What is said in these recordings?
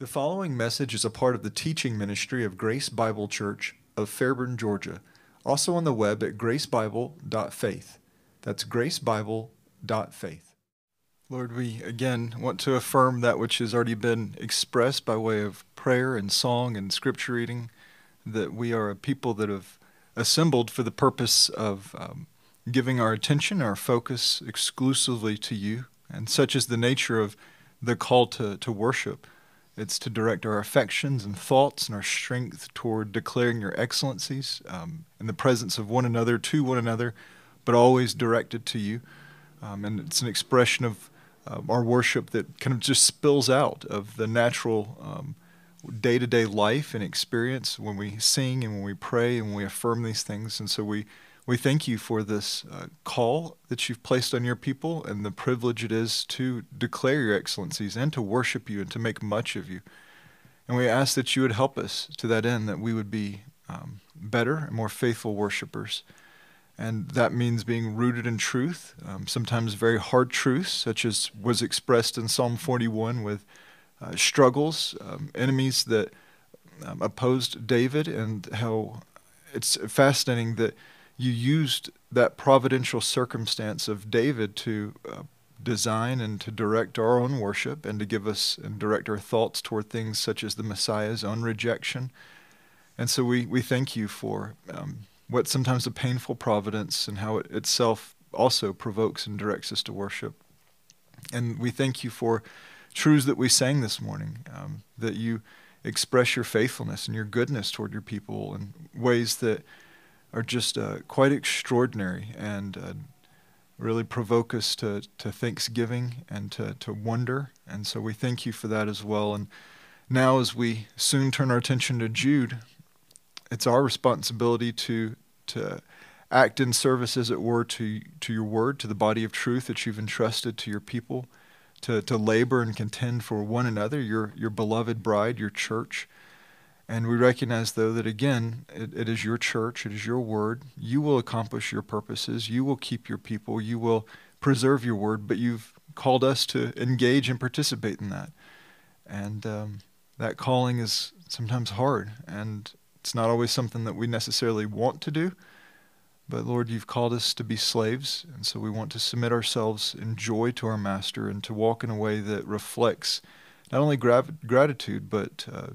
The following message is a part of the teaching ministry of Grace Bible Church of Fairburn, Georgia, also on the web at gracebible.faith. That's gracebible.faith. Lord, we again want to affirm that which has already been expressed by way of prayer and song and scripture reading, that we are a people that have assembled for the purpose of um, giving our attention, our focus exclusively to you. And such is the nature of the call to, to worship. It's to direct our affections and thoughts and our strength toward declaring your excellencies um, in the presence of one another, to one another, but always directed to you. Um, and it's an expression of um, our worship that kind of just spills out of the natural day to day life and experience when we sing and when we pray and when we affirm these things. And so we we thank you for this uh, call that you've placed on your people and the privilege it is to declare your excellencies and to worship you and to make much of you. And we ask that you would help us to that end, that we would be um, better and more faithful worshipers. And that means being rooted in truth, um, sometimes very hard truths, such as was expressed in Psalm 41 with uh, struggles, um, enemies that um, opposed David, and how it's fascinating that you used that providential circumstance of David to uh, design and to direct our own worship and to give us and direct our thoughts toward things such as the Messiah's own rejection. And so we, we thank you for um, what sometimes a painful providence and how it itself also provokes and directs us to worship. And we thank you for truths that we sang this morning, um, that you express your faithfulness and your goodness toward your people in ways that are just uh, quite extraordinary and uh, really provoke us to, to thanksgiving and to, to wonder. And so we thank you for that as well. And now, as we soon turn our attention to Jude, it's our responsibility to, to act in service, as it were, to, to your word, to the body of truth that you've entrusted to your people, to, to labor and contend for one another, your, your beloved bride, your church. And we recognize, though, that again, it, it is your church, it is your word. You will accomplish your purposes, you will keep your people, you will preserve your word, but you've called us to engage and participate in that. And um, that calling is sometimes hard, and it's not always something that we necessarily want to do. But Lord, you've called us to be slaves, and so we want to submit ourselves in joy to our Master and to walk in a way that reflects not only grav- gratitude, but uh,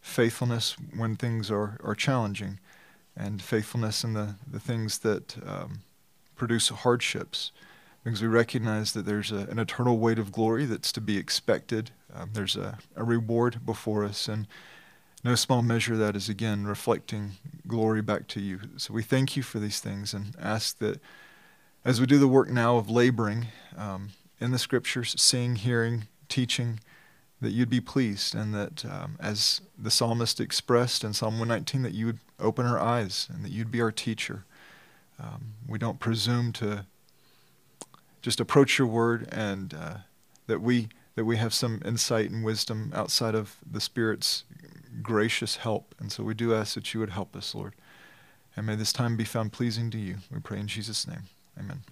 faithfulness when things are, are challenging, and faithfulness in the, the things that um, produce hardships. Because we recognize that there's a, an eternal weight of glory that's to be expected. Um, there's a, a reward before us, and no small measure that is again reflecting glory back to you. So we thank you for these things and ask that as we do the work now of laboring um, in the scriptures, seeing, hearing, teaching, that you'd be pleased, and that um, as the psalmist expressed in Psalm 119, that you would open our eyes and that you'd be our teacher. Um, we don't presume to just approach your word and uh, that we that we have some insight and wisdom outside of the Spirit's gracious help. And so we do ask that you would help us, Lord. And may this time be found pleasing to you. We pray in Jesus' name. Amen.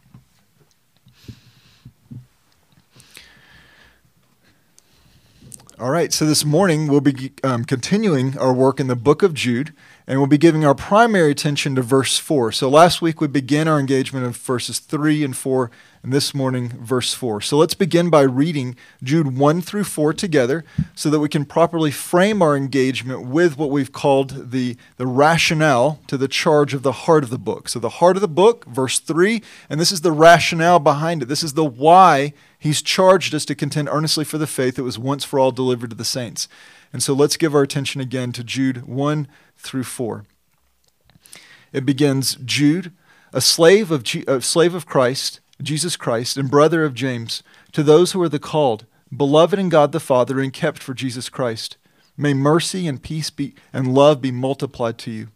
All right, so this morning we'll be um, continuing our work in the book of Jude, and we'll be giving our primary attention to verse 4. So last week we began our engagement of verses 3 and 4, and this morning, verse 4. So let's begin by reading Jude 1 through 4 together so that we can properly frame our engagement with what we've called the, the rationale to the charge of the heart of the book. So the heart of the book, verse 3, and this is the rationale behind it. This is the why He's charged us to contend earnestly for the faith that was once for all delivered to the saints. And so let's give our attention again to Jude 1 through 4. It begins Jude, a slave of, slave of Christ, Jesus Christ, and brother of James, to those who are the called, beloved in God the Father, and kept for Jesus Christ. May mercy and peace be, and love be multiplied to you.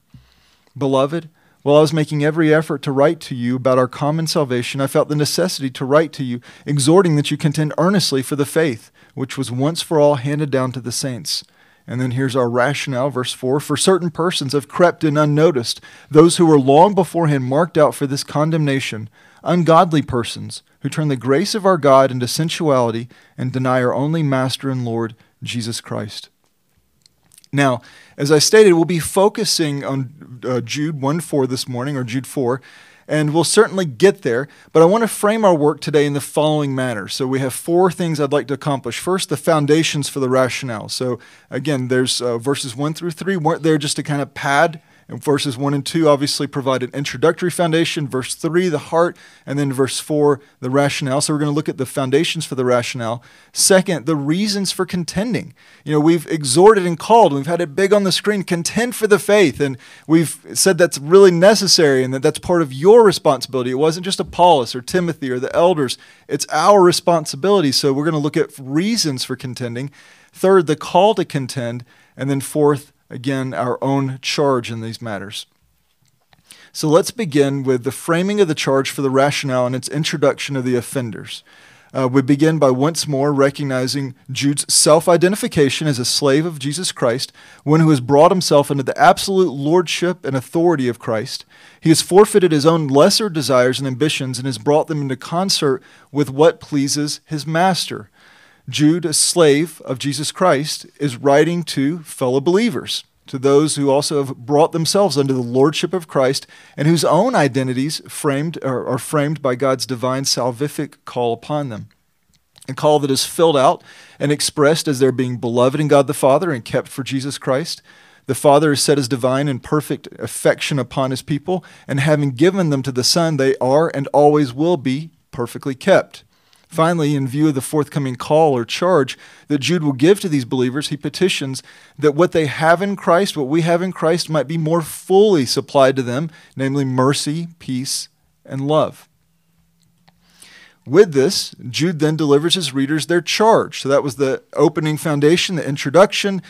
Beloved, while I was making every effort to write to you about our common salvation, I felt the necessity to write to you, exhorting that you contend earnestly for the faith which was once for all handed down to the saints. And then here's our rationale, verse 4 For certain persons have crept in unnoticed, those who were long beforehand marked out for this condemnation, ungodly persons who turn the grace of our God into sensuality and deny our only Master and Lord, Jesus Christ. Now, as I stated, we'll be focusing on uh, Jude 1 4 this morning, or Jude 4, and we'll certainly get there. But I want to frame our work today in the following manner. So we have four things I'd like to accomplish. First, the foundations for the rationale. So again, there's uh, verses 1 through 3 weren't there just to kind of pad and verses 1 and 2 obviously provide an introductory foundation. Verse 3, the heart. And then verse 4, the rationale. So we're going to look at the foundations for the rationale. Second, the reasons for contending. You know, we've exhorted and called, we've had it big on the screen contend for the faith. And we've said that's really necessary and that that's part of your responsibility. It wasn't just Apollos or Timothy or the elders, it's our responsibility. So we're going to look at reasons for contending. Third, the call to contend. And then fourth, again, our own charge in these matters. So let's begin with the framing of the charge for the rationale and its introduction of the offenders. Uh, we begin by once more recognizing Jude's self identification as a slave of Jesus Christ, one who has brought himself into the absolute lordship and authority of Christ. He has forfeited his own lesser desires and ambitions and has brought them into concert with what pleases his master. Jude, a slave of Jesus Christ, is writing to fellow believers, to those who also have brought themselves under the lordship of Christ and whose own identities framed are, are framed by God's divine salvific call upon them. A call that is filled out and expressed as their being beloved in God the Father and kept for Jesus Christ. The Father has set his divine and perfect affection upon his people, and having given them to the Son, they are and always will be perfectly kept. Finally, in view of the forthcoming call or charge that Jude will give to these believers, he petitions that what they have in Christ, what we have in Christ, might be more fully supplied to them, namely mercy, peace, and love. With this, Jude then delivers his readers their charge. So that was the opening foundation, the introduction,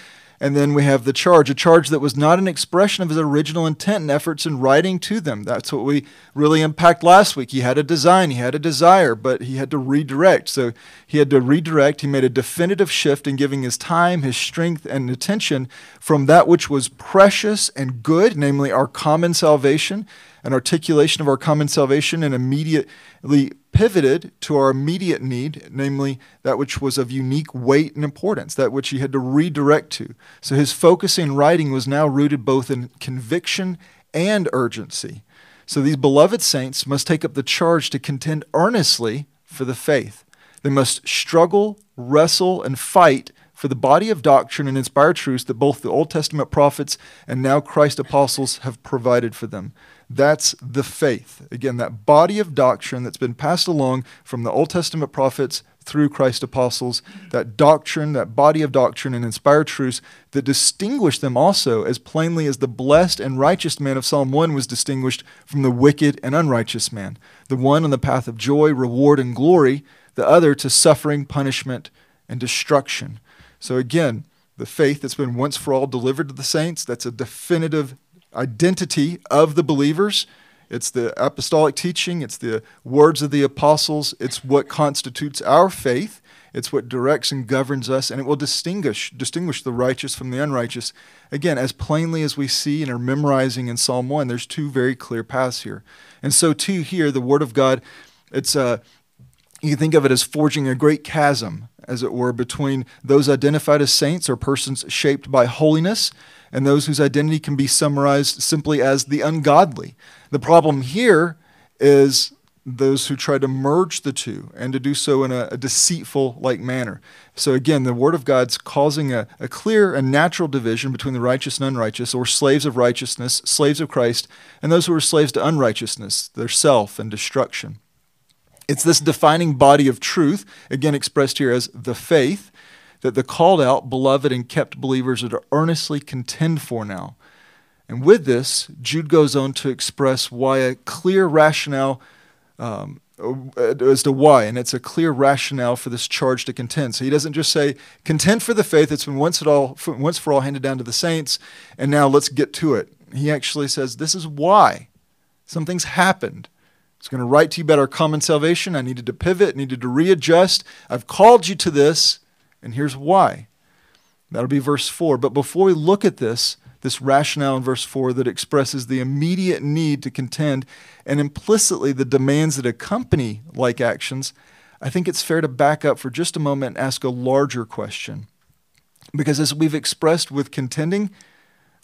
and then we have the charge, a charge that was not an expression of his original intent and efforts in writing to them. That's what we really unpacked last week. He had a design, he had a desire, but he had to redirect. So he had to redirect. He made a definitive shift in giving his time, his strength, and attention from that which was precious and good, namely our common salvation, an articulation of our common salvation, and immediately pivoted to our immediate need, namely that which was of unique weight and importance, that which he had to redirect to. So his focus in writing was now rooted both in conviction and urgency. So these beloved saints must take up the charge to contend earnestly for the faith. They must struggle, wrestle, and fight for the body of doctrine and inspired truths that both the Old Testament prophets and now Christ apostles have provided for them. That's the faith. Again, that body of doctrine that's been passed along from the Old Testament prophets through Christ apostles, that doctrine, that body of doctrine and inspired truths that distinguish them also as plainly as the blessed and righteous man of Psalm 1 was distinguished from the wicked and unrighteous man. The one on the path of joy, reward, and glory, the other to suffering, punishment, and destruction. So again, the faith that's been once for all delivered to the saints, that's a definitive identity of the believers. It's the apostolic teaching, it's the words of the apostles, it's what constitutes our faith. It's what directs and governs us, and it will distinguish distinguish the righteous from the unrighteous. Again, as plainly as we see and are memorizing in Psalm one, there's two very clear paths here, and so too here, the Word of God. It's a uh, you can think of it as forging a great chasm, as it were, between those identified as saints or persons shaped by holiness and those whose identity can be summarized simply as the ungodly. The problem here is those who try to merge the two and to do so in a, a deceitful like manner. So again, the word of God's causing a, a clear and natural division between the righteous and unrighteous, or slaves of righteousness, slaves of Christ, and those who are slaves to unrighteousness, their self and destruction. It's this defining body of truth, again expressed here as the faith, that the called out, beloved, and kept believers are to earnestly contend for now. And with this, Jude goes on to express why a clear rationale um, as to why, and it's a clear rationale for this charge to contend. So he doesn't just say, contend for the faith that's been once, all, once for all handed down to the saints, and now let's get to it. He actually says, this is why. Something's happened. It's going to write to you about our common salvation. I needed to pivot, needed to readjust. I've called you to this. And here's why. That'll be verse 4. But before we look at this, this rationale in verse 4 that expresses the immediate need to contend and implicitly the demands that accompany like actions, I think it's fair to back up for just a moment and ask a larger question. Because as we've expressed with contending,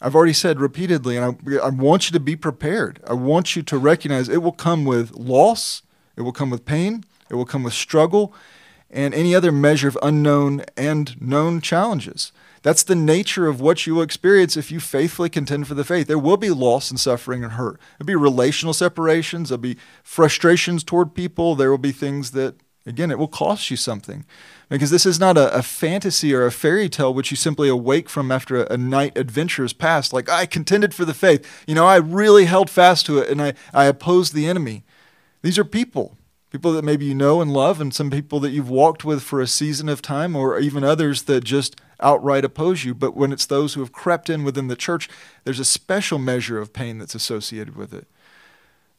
I've already said repeatedly, and I, I want you to be prepared. I want you to recognize it will come with loss, it will come with pain, it will come with struggle, and any other measure of unknown and known challenges. That's the nature of what you will experience if you faithfully contend for the faith. There will be loss and suffering and hurt. There'll be relational separations. There'll be frustrations toward people. There will be things that, again, it will cost you something. Because this is not a, a fantasy or a fairy tale which you simply awake from after a, a night adventure is past. Like, I contended for the faith. You know, I really held fast to it and I, I opposed the enemy. These are people people that maybe you know and love, and some people that you've walked with for a season of time, or even others that just outright oppose you. But when it's those who have crept in within the church, there's a special measure of pain that's associated with it.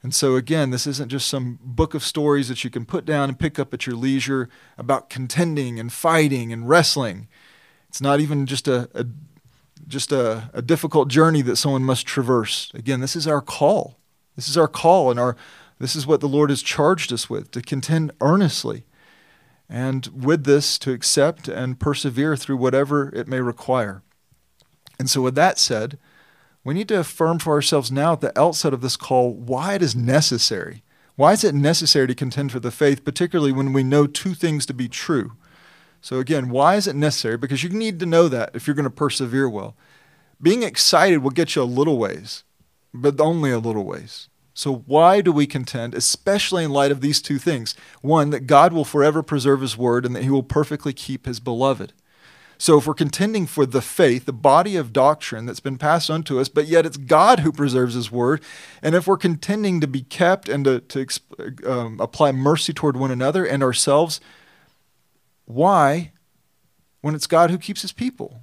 And so, again, this isn't just some book of stories that you can put down and pick up at your leisure about contending and fighting and wrestling. It's not even just a, a just a, a difficult journey that someone must traverse. Again, this is our call. This is our call, and our this is what the Lord has charged us with to contend earnestly and with this to accept and persevere through whatever it may require. And so, with that said, we need to affirm for ourselves now at the outset of this call why it is necessary. Why is it necessary to contend for the faith, particularly when we know two things to be true? So, again, why is it necessary? Because you need to know that if you're going to persevere well. Being excited will get you a little ways, but only a little ways. So, why do we contend, especially in light of these two things? One, that God will forever preserve his word and that he will perfectly keep his beloved. So, if we're contending for the faith, the body of doctrine that's been passed on to us, but yet it's God who preserves his word, and if we're contending to be kept and to, to um, apply mercy toward one another and ourselves, why when it's God who keeps his people?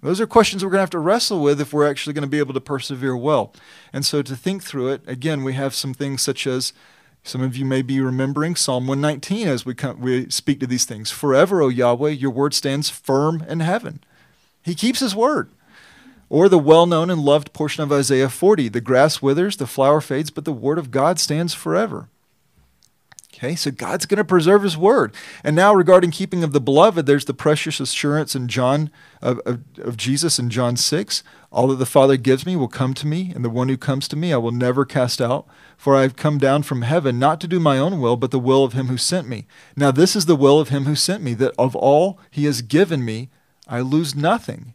Those are questions we're going to have to wrestle with if we're actually going to be able to persevere well. And so, to think through it, again, we have some things such as some of you may be remembering Psalm 119 as we, come, we speak to these things. Forever, O Yahweh, your word stands firm in heaven. He keeps his word. Or the well known and loved portion of Isaiah 40 the grass withers, the flower fades, but the word of God stands forever. Okay, so God's going to preserve his word. And now, regarding keeping of the beloved, there's the precious assurance in John of, of, of, Jesus in John 6. All that the Father gives me will come to me, and the one who comes to me I will never cast out. For I have come down from heaven not to do my own will, but the will of him who sent me. Now, this is the will of him who sent me, that of all he has given me, I lose nothing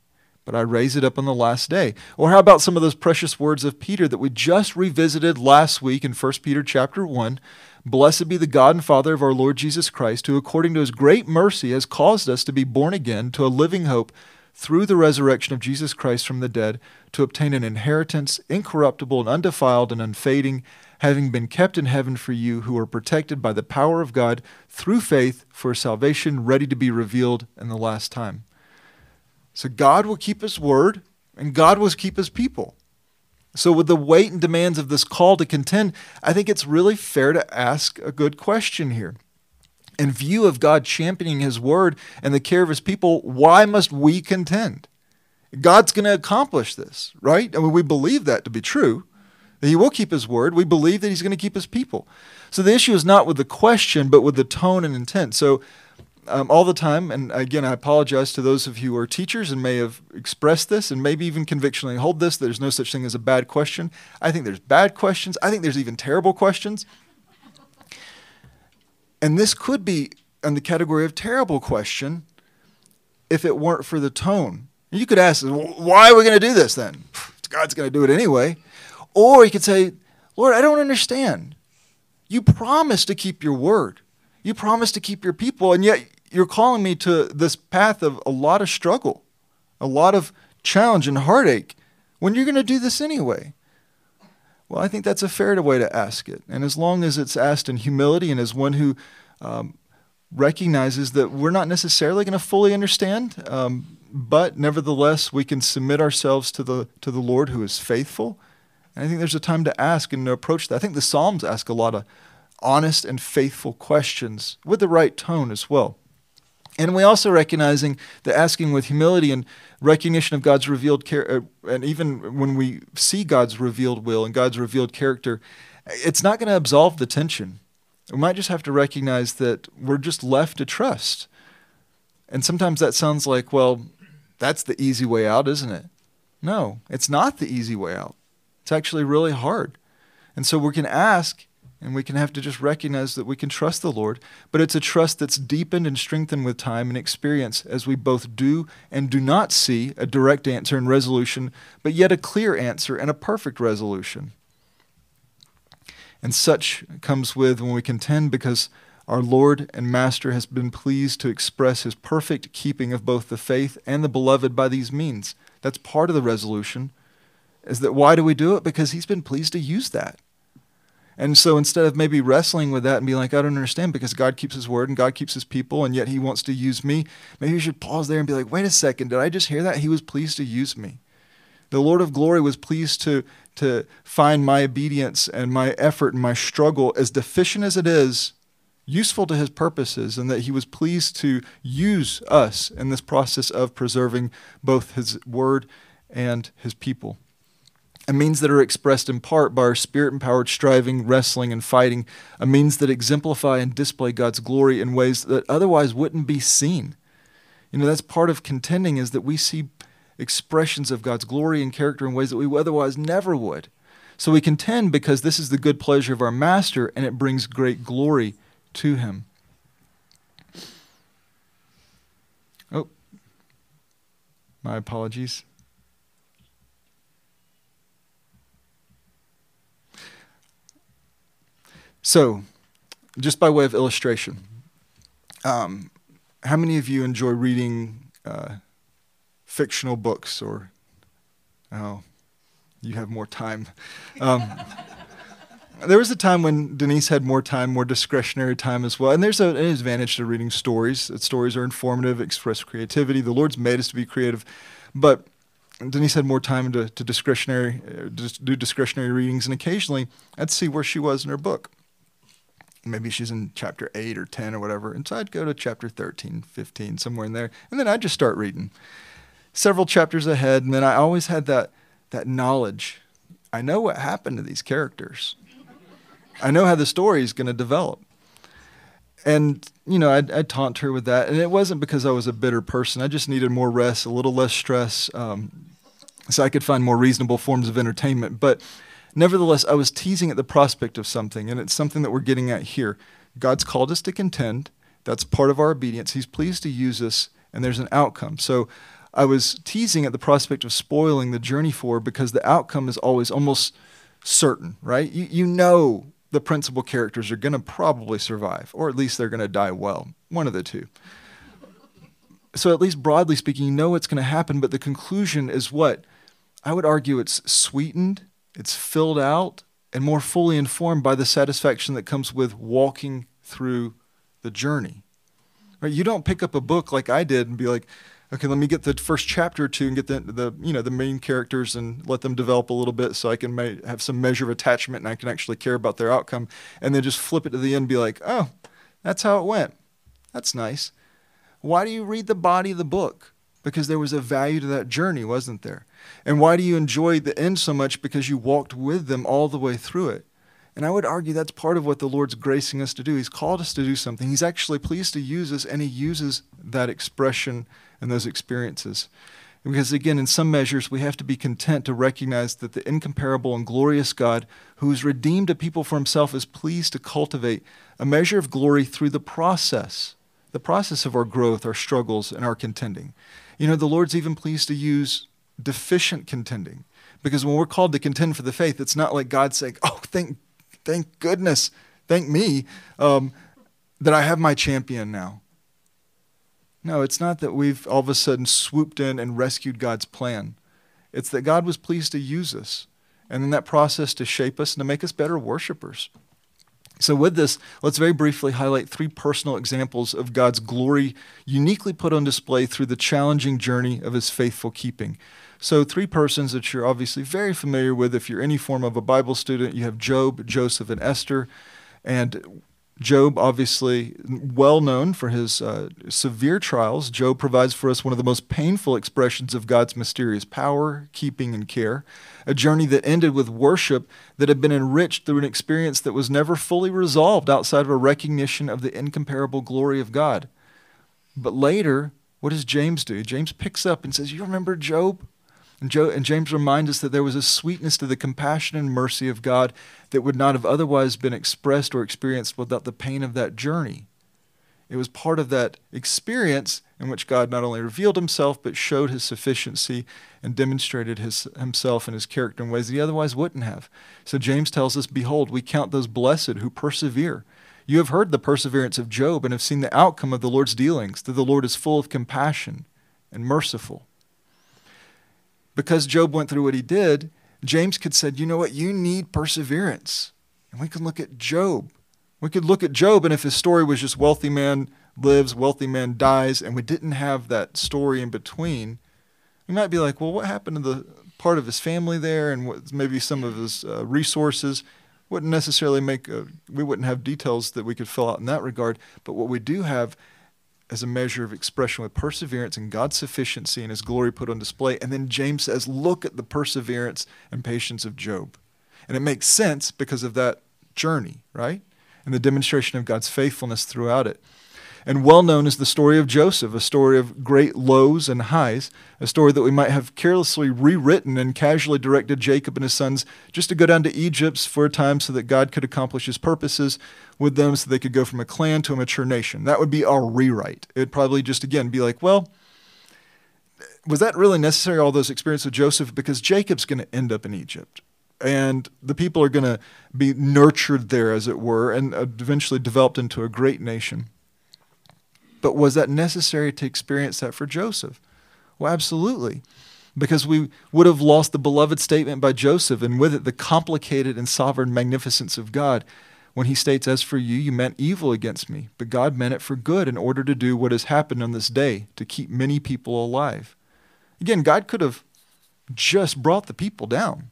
but I raise it up on the last day. Or how about some of those precious words of Peter that we just revisited last week in 1 Peter chapter 1? Blessed be the God and Father of our Lord Jesus Christ, who according to his great mercy has caused us to be born again to a living hope through the resurrection of Jesus Christ from the dead, to obtain an inheritance incorruptible and undefiled and unfading, having been kept in heaven for you, who are protected by the power of God through faith for salvation ready to be revealed in the last time. So God will keep his word, and God will keep his people. So, with the weight and demands of this call to contend, I think it's really fair to ask a good question here. In view of God championing his word and the care of his people, why must we contend? God's going to accomplish this, right? I mean, we believe that to be true, that he will keep his word. We believe that he's going to keep his people. So, the issue is not with the question, but with the tone and intent. So, um, all the time. And again, I apologize to those of you who are teachers and may have expressed this and maybe even convictionally hold this. There's no such thing as a bad question. I think there's bad questions. I think there's even terrible questions. And this could be in the category of terrible question if it weren't for the tone. You could ask, why are we going to do this then? God's going to do it anyway. Or you could say, Lord, I don't understand. You promised to keep your word. You promised to keep your people, and yet you're calling me to this path of a lot of struggle, a lot of challenge and heartache when you're going to do this anyway. Well, I think that's a fair way to ask it. And as long as it's asked in humility and as one who um, recognizes that we're not necessarily going to fully understand, um, but nevertheless we can submit ourselves to the to the Lord who is faithful. And I think there's a time to ask and to approach that. I think the Psalms ask a lot of honest and faithful questions with the right tone as well. And we also recognizing the asking with humility and recognition of God's revealed character, uh, and even when we see God's revealed will and God's revealed character, it's not going to absolve the tension. We might just have to recognize that we're just left to trust. And sometimes that sounds like, well, that's the easy way out, isn't it? No, it's not the easy way out. It's actually really hard. And so we can ask and we can have to just recognize that we can trust the Lord, but it's a trust that's deepened and strengthened with time and experience as we both do and do not see a direct answer and resolution, but yet a clear answer and a perfect resolution. And such comes with when we contend because our Lord and Master has been pleased to express his perfect keeping of both the faith and the beloved by these means. That's part of the resolution. Is that why do we do it? Because he's been pleased to use that. And so instead of maybe wrestling with that and being like, I don't understand because God keeps his word and God keeps his people and yet he wants to use me, maybe you should pause there and be like, wait a second, did I just hear that? He was pleased to use me. The Lord of glory was pleased to, to find my obedience and my effort and my struggle, as deficient as it is, useful to his purposes, and that he was pleased to use us in this process of preserving both his word and his people a means that are expressed in part by our spirit empowered striving, wrestling, and fighting, a means that exemplify and display God's glory in ways that otherwise wouldn't be seen. You know, that's part of contending is that we see expressions of God's glory and character in ways that we otherwise never would. So we contend because this is the good pleasure of our Master and it brings great glory to him. Oh, my apologies. So, just by way of illustration, um, how many of you enjoy reading uh, fictional books or, oh, you have more time? Um, there was a time when Denise had more time, more discretionary time as well. And there's a, an advantage to reading stories. That stories are informative, express creativity. The Lord's made us to be creative. But Denise had more time to, to discretionary, uh, do discretionary readings. And occasionally I'd see where she was in her book maybe she's in chapter 8 or 10 or whatever. And so I'd go to chapter 13, 15, somewhere in there. And then I'd just start reading several chapters ahead. And then I always had that, that knowledge. I know what happened to these characters, I know how the story is going to develop. And, you know, I'd, I'd, taunt her with that. And it wasn't because I was a bitter person. I just needed more rest, a little less stress, um, so I could find more reasonable forms of entertainment. But Nevertheless, I was teasing at the prospect of something, and it's something that we're getting at here. God's called us to contend. That's part of our obedience. He's pleased to use us, and there's an outcome. So I was teasing at the prospect of spoiling the journey for because the outcome is always almost certain, right? You, you know the principal characters are going to probably survive, or at least they're going to die well. One of the two. So, at least broadly speaking, you know what's going to happen, but the conclusion is what? I would argue it's sweetened it's filled out and more fully informed by the satisfaction that comes with walking through the journey. Right? You don't pick up a book like I did and be like, okay, let me get the first chapter or two and get the, the you know the main characters and let them develop a little bit so I can have some measure of attachment and I can actually care about their outcome, and then just flip it to the end and be like, oh, that's how it went. That's nice. Why do you read the body of the book? Because there was a value to that journey, wasn't there? And why do you enjoy the end so much? Because you walked with them all the way through it. And I would argue that's part of what the Lord's gracing us to do. He's called us to do something. He's actually pleased to use us, and He uses that expression and those experiences. Because again, in some measures, we have to be content to recognize that the incomparable and glorious God, who has redeemed a people for himself, is pleased to cultivate a measure of glory through the process, the process of our growth, our struggles, and our contending. You know, the Lord's even pleased to use deficient contending. Because when we're called to contend for the faith, it's not like God saying, Oh, thank, thank goodness, thank me um, that I have my champion now. No, it's not that we've all of a sudden swooped in and rescued God's plan. It's that God was pleased to use us and in that process to shape us and to make us better worshipers. So, with this, let's very briefly highlight three personal examples of God's glory uniquely put on display through the challenging journey of his faithful keeping. So, three persons that you're obviously very familiar with. If you're any form of a Bible student, you have Job, Joseph, and Esther. And Job, obviously well known for his uh, severe trials, Job provides for us one of the most painful expressions of God's mysterious power, keeping, and care. A journey that ended with worship that had been enriched through an experience that was never fully resolved outside of a recognition of the incomparable glory of God. But later, what does James do? James picks up and says, You remember Job? And, and James reminds us that there was a sweetness to the compassion and mercy of God that would not have otherwise been expressed or experienced without the pain of that journey. It was part of that experience in which God not only revealed himself, but showed his sufficiency and demonstrated his, himself and his character in ways that he otherwise wouldn't have. So James tells us, Behold, we count those blessed who persevere. You have heard the perseverance of Job and have seen the outcome of the Lord's dealings, that the Lord is full of compassion and merciful. Because Job went through what he did, James could say, You know what? You need perseverance. And we can look at Job. We could look at Job, and if his story was just wealthy man lives, wealthy man dies, and we didn't have that story in between, we might be like, well, what happened to the part of his family there and what, maybe some of his uh, resources? Wouldn't necessarily make, a, we wouldn't have details that we could fill out in that regard, but what we do have as a measure of expression with perseverance and God's sufficiency and his glory put on display. And then James says, look at the perseverance and patience of Job. And it makes sense because of that journey, right? And the demonstration of God's faithfulness throughout it. And well known is the story of Joseph, a story of great lows and highs, a story that we might have carelessly rewritten and casually directed Jacob and his sons just to go down to Egypt for a time so that God could accomplish his purposes with them so they could go from a clan to a mature nation. That would be our rewrite. It would probably just, again, be like, well, was that really necessary, all those experiences with Joseph? Because Jacob's going to end up in Egypt and the people are going to be nurtured there, as it were, and eventually developed into a great nation. But was that necessary to experience that for Joseph? Well, absolutely. Because we would have lost the beloved statement by Joseph, and with it, the complicated and sovereign magnificence of God when he states, As for you, you meant evil against me, but God meant it for good in order to do what has happened on this day, to keep many people alive. Again, God could have just brought the people down,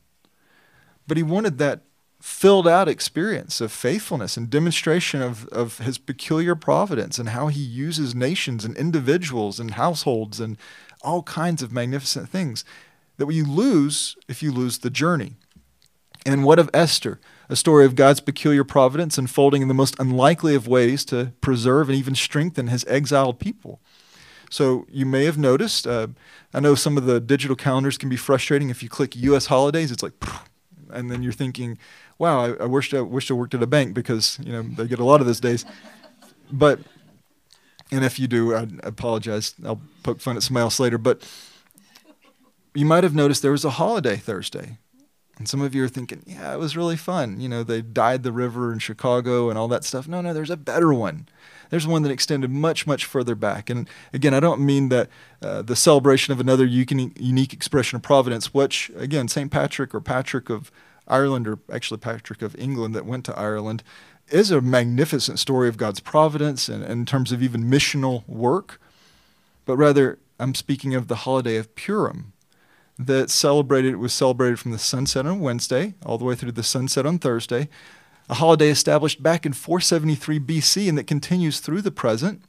but he wanted that filled out experience of faithfulness and demonstration of, of his peculiar providence and how he uses nations and individuals and households and all kinds of magnificent things that we lose if you lose the journey. And what of Esther? A story of God's peculiar providence unfolding in the most unlikely of ways to preserve and even strengthen his exiled people. So you may have noticed, uh, I know some of the digital calendars can be frustrating. If you click U.S. holidays, it's like, and then you're thinking, wow, I, I wished I wished I worked at a bank because you know they get a lot of those days. But and if you do, I apologize. I'll poke fun at somebody else later. But you might have noticed there was a holiday Thursday. And some of you are thinking, yeah, it was really fun. You know, they dyed the river in Chicago and all that stuff. No, no, there's a better one. There's one that extended much, much further back. And again, I don't mean that uh, the celebration of another unique expression of providence, which, again, St. Patrick or Patrick of Ireland, or actually Patrick of England that went to Ireland, is a magnificent story of God's providence and, and in terms of even missional work. But rather, I'm speaking of the holiday of Purim that celebrated was celebrated from the sunset on Wednesday all the way through the sunset on Thursday, a holiday established back in 473 BC and that continues through the present,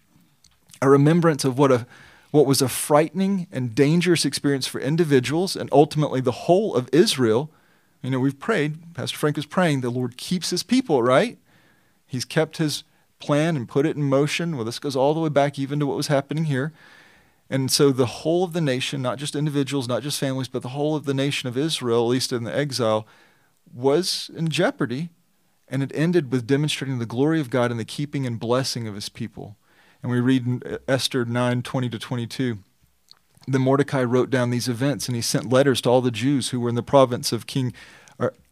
a remembrance of what a what was a frightening and dangerous experience for individuals and ultimately the whole of Israel you know, we've prayed, Pastor Frank is praying, the Lord keeps his people, right? He's kept his plan and put it in motion. Well, this goes all the way back even to what was happening here. And so the whole of the nation, not just individuals, not just families, but the whole of the nation of Israel, at least in the exile, was in jeopardy. And it ended with demonstrating the glory of God and the keeping and blessing of his people. And we read in Esther 9 20 to 22 then Mordecai wrote down these events and he sent letters to all the Jews who were in the province of King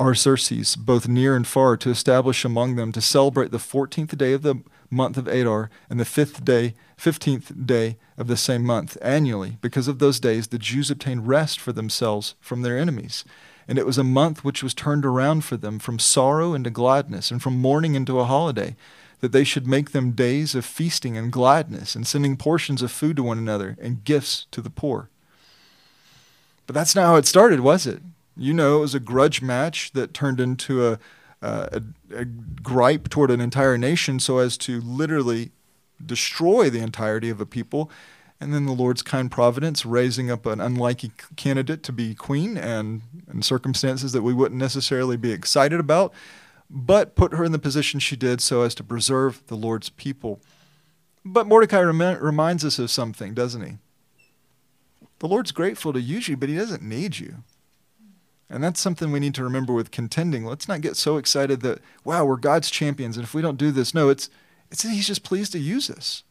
Artaxerxes, both near and far, to establish among them to celebrate the 14th day of the month of Adar and the fifth day, 15th day of the same month annually. Because of those days, the Jews obtained rest for themselves from their enemies. And it was a month which was turned around for them from sorrow into gladness and from mourning into a holiday that they should make them days of feasting and gladness and sending portions of food to one another and gifts to the poor. But that's not how it started, was it? You know, it was a grudge match that turned into a, a, a gripe toward an entire nation so as to literally destroy the entirety of a people. And then the Lord's kind providence raising up an unlikely candidate to be queen and in circumstances that we wouldn't necessarily be excited about but put her in the position she did so as to preserve the Lord's people. But Mordecai rem- reminds us of something, doesn't he? The Lord's grateful to use you, but he doesn't need you. And that's something we need to remember with contending. Let's not get so excited that, wow, we're God's champions, and if we don't do this, no, it's, it's he's just pleased to use us.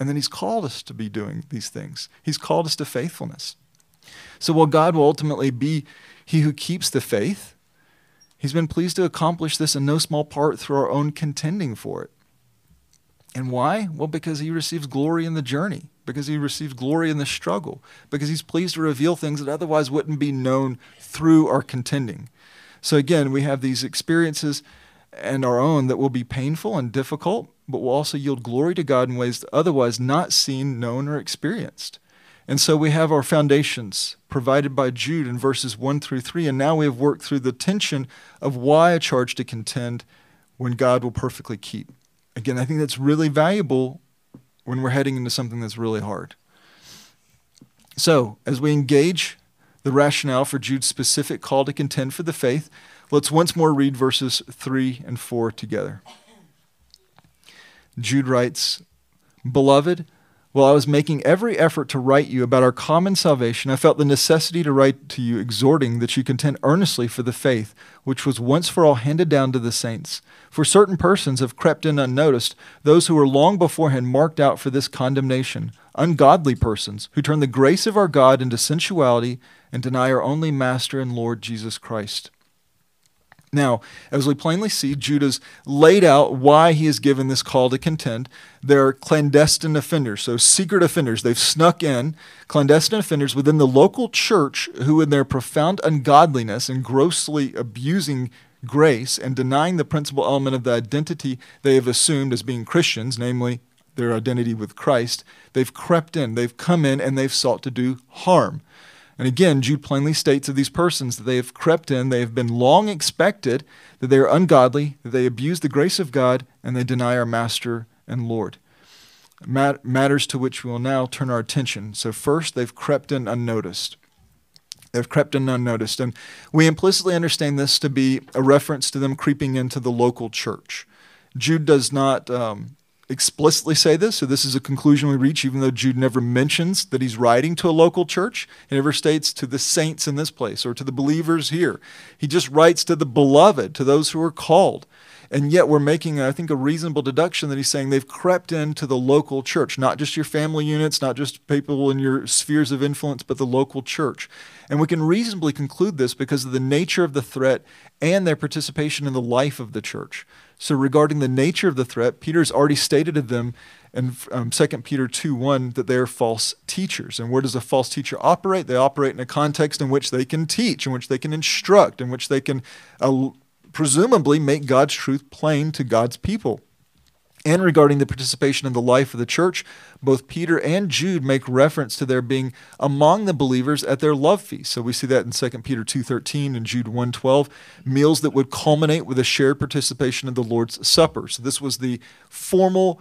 And then he's called us to be doing these things. He's called us to faithfulness. So while God will ultimately be he who keeps the faith, he's been pleased to accomplish this in no small part through our own contending for it. And why? Well, because he receives glory in the journey, because he receives glory in the struggle, because he's pleased to reveal things that otherwise wouldn't be known through our contending. So again, we have these experiences and our own that will be painful and difficult, but will also yield glory to God in ways otherwise not seen, known, or experienced. And so we have our foundations provided by Jude in verses 1 through 3, and now we have worked through the tension of why a charge to contend when God will perfectly keep. Again, I think that's really valuable when we're heading into something that's really hard. So, as we engage the rationale for Jude's specific call to contend for the faith, let's once more read verses 3 and 4 together. Jude writes, Beloved, while I was making every effort to write you about our common salvation, I felt the necessity to write to you, exhorting that you contend earnestly for the faith which was once for all handed down to the saints. For certain persons have crept in unnoticed, those who were long beforehand marked out for this condemnation, ungodly persons who turn the grace of our God into sensuality and deny our only Master and Lord Jesus Christ. Now, as we plainly see, Jude has laid out why he is given this call to contend. They're clandestine offenders, so secret offenders. They've snuck in, clandestine offenders within the local church who, in their profound ungodliness and grossly abusing grace and denying the principal element of the identity they have assumed as being Christians, namely their identity with Christ, they've crept in, they've come in, and they've sought to do harm. And again, Jude plainly states of these persons that they have crept in, they have been long expected, that they are ungodly, that they abuse the grace of God, and they deny our Master and Lord. Mat- matters to which we will now turn our attention. So, first, they've crept in unnoticed. They've crept in unnoticed. And we implicitly understand this to be a reference to them creeping into the local church. Jude does not um, explicitly say this, so this is a conclusion we reach, even though Jude never mentions that he's writing to a local church. He never states to the saints in this place or to the believers here. He just writes to the beloved, to those who are called. And yet we're making, I think, a reasonable deduction that he's saying they've crept into the local church, not just your family units, not just people in your spheres of influence, but the local church. And we can reasonably conclude this because of the nature of the threat and their participation in the life of the church. So, regarding the nature of the threat, Peter's already stated to them in um, 2 Peter 2 1 that they are false teachers. And where does a false teacher operate? They operate in a context in which they can teach, in which they can instruct, in which they can uh, presumably make God's truth plain to God's people. And regarding the participation in the life of the church, both Peter and Jude make reference to their being among the believers at their love feast. So we see that in 2 Peter 2:13 and Jude 1:12, meals that would culminate with a shared participation in the Lord's Supper. So this was the formal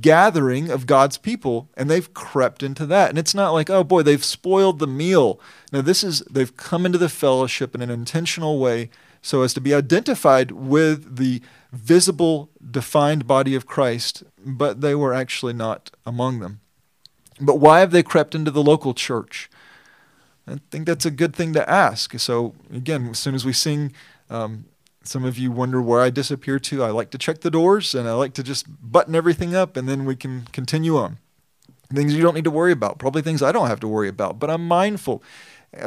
gathering of God's people, and they've crept into that. And it's not like, oh boy, they've spoiled the meal. Now this is they've come into the fellowship in an intentional way so as to be identified with the visible, defined body of Christ, but they were actually not among them. But why have they crept into the local church? I think that's a good thing to ask. So, again, as soon as we sing, um, some of you wonder where I disappear to. I like to check the doors and I like to just button everything up and then we can continue on. Things you don't need to worry about, probably things I don't have to worry about, but I'm mindful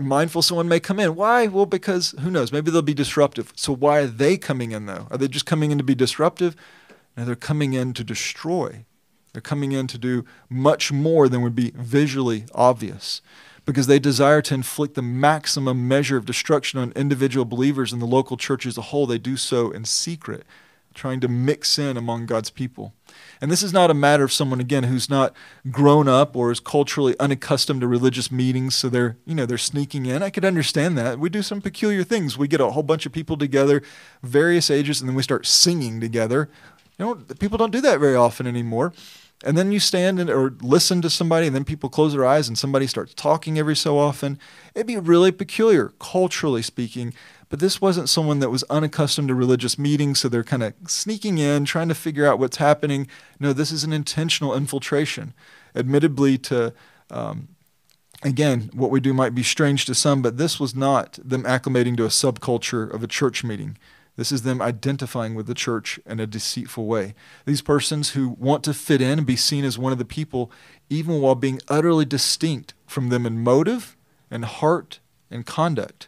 mindful someone may come in. Why? Well, because who knows? Maybe they'll be disruptive. So why are they coming in though? Are they just coming in to be disruptive? No, they're coming in to destroy. They're coming in to do much more than would be visually obvious because they desire to inflict the maximum measure of destruction on individual believers in the local church as a whole. They do so in secret, trying to mix in among God's people. And this is not a matter of someone again who's not grown up or is culturally unaccustomed to religious meetings, so they're you know they're sneaking in. I could understand that. We do some peculiar things. We get a whole bunch of people together, various ages, and then we start singing together. You know, people don't do that very often anymore. and then you stand and, or listen to somebody, and then people close their eyes and somebody starts talking every so often. It'd be really peculiar, culturally speaking. But this wasn't someone that was unaccustomed to religious meetings, so they're kind of sneaking in, trying to figure out what's happening. No, this is an intentional infiltration. Admittedly, to um, again, what we do might be strange to some, but this was not them acclimating to a subculture of a church meeting. This is them identifying with the church in a deceitful way. These persons who want to fit in and be seen as one of the people, even while being utterly distinct from them in motive and heart and conduct.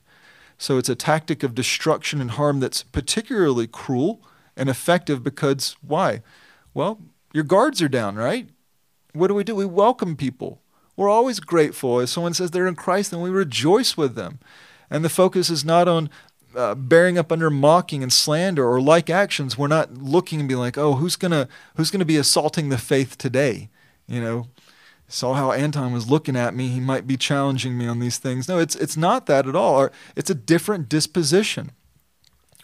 So it's a tactic of destruction and harm that's particularly cruel and effective because why? Well, your guards are down, right? What do we do? We welcome people. We're always grateful. If someone says they're in Christ, then we rejoice with them. And the focus is not on uh, bearing up under mocking and slander or like actions, we're not looking and be like, oh, who's gonna who's gonna be assaulting the faith today? You know, saw how Anton was looking at me. He might be challenging me on these things. No, it's it's not that at all. It's a different disposition.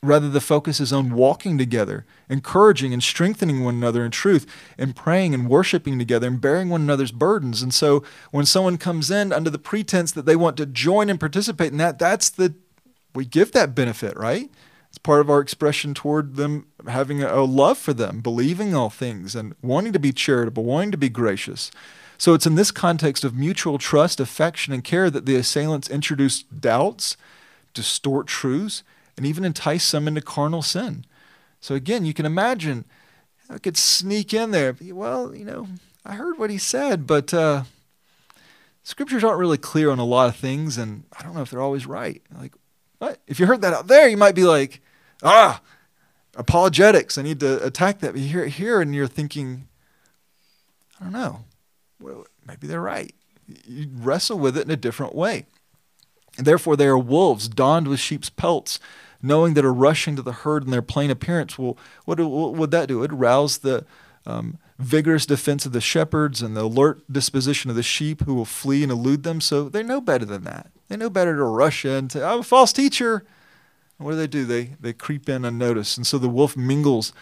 Rather, the focus is on walking together, encouraging and strengthening one another in truth, and praying and worshiping together and bearing one another's burdens. And so, when someone comes in under the pretense that they want to join and participate in that, that's the we give that benefit, right? It's part of our expression toward them having a, a love for them, believing all things, and wanting to be charitable, wanting to be gracious. So it's in this context of mutual trust, affection, and care that the assailants introduce doubts, distort truths, and even entice some into carnal sin. So again, you can imagine I could sneak in there. Well, you know, I heard what he said, but uh, scriptures aren't really clear on a lot of things, and I don't know if they're always right. Like, what? If you heard that out there, you might be like, ah, apologetics. I need to attack that. But here, here, and you're thinking, I don't know. Well, maybe they're right. You wrestle with it in a different way. And therefore, they are wolves donned with sheep's pelts, knowing that a rushing to the herd in their plain appearance will what, what would that do? It would rouse the um, vigorous defense of the shepherds and the alert disposition of the sheep who will flee and elude them. So they know better than that. They know better to rush in to, I'm a false teacher. And what do they do? They, they creep in unnoticed. And so the wolf mingles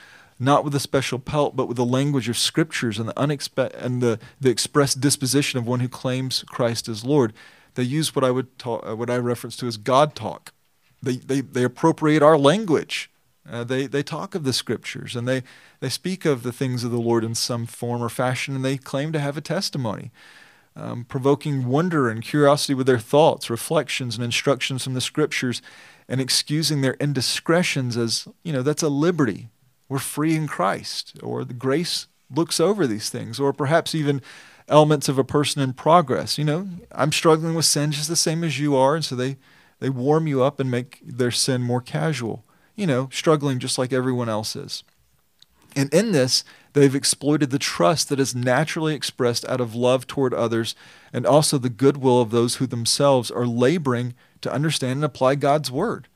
not with a special pelt, but with the language of scriptures and the, unexpe- and the, the expressed disposition of one who claims Christ as Lord. They use what I would talk, uh, what I reference to as God talk. They, they, they appropriate our language. Uh, they, they talk of the scriptures and they, they speak of the things of the Lord in some form or fashion, and they claim to have a testimony um, provoking wonder and curiosity with their thoughts, reflections, and instructions from the scriptures, and excusing their indiscretions as, you know, that's a liberty. We're free in Christ, or the grace looks over these things, or perhaps even elements of a person in progress. You know, I'm struggling with sin just the same as you are, and so they, they warm you up and make their sin more casual. You know, struggling just like everyone else is. And in this, they've exploited the trust that is naturally expressed out of love toward others and also the goodwill of those who themselves are laboring to understand and apply God's word.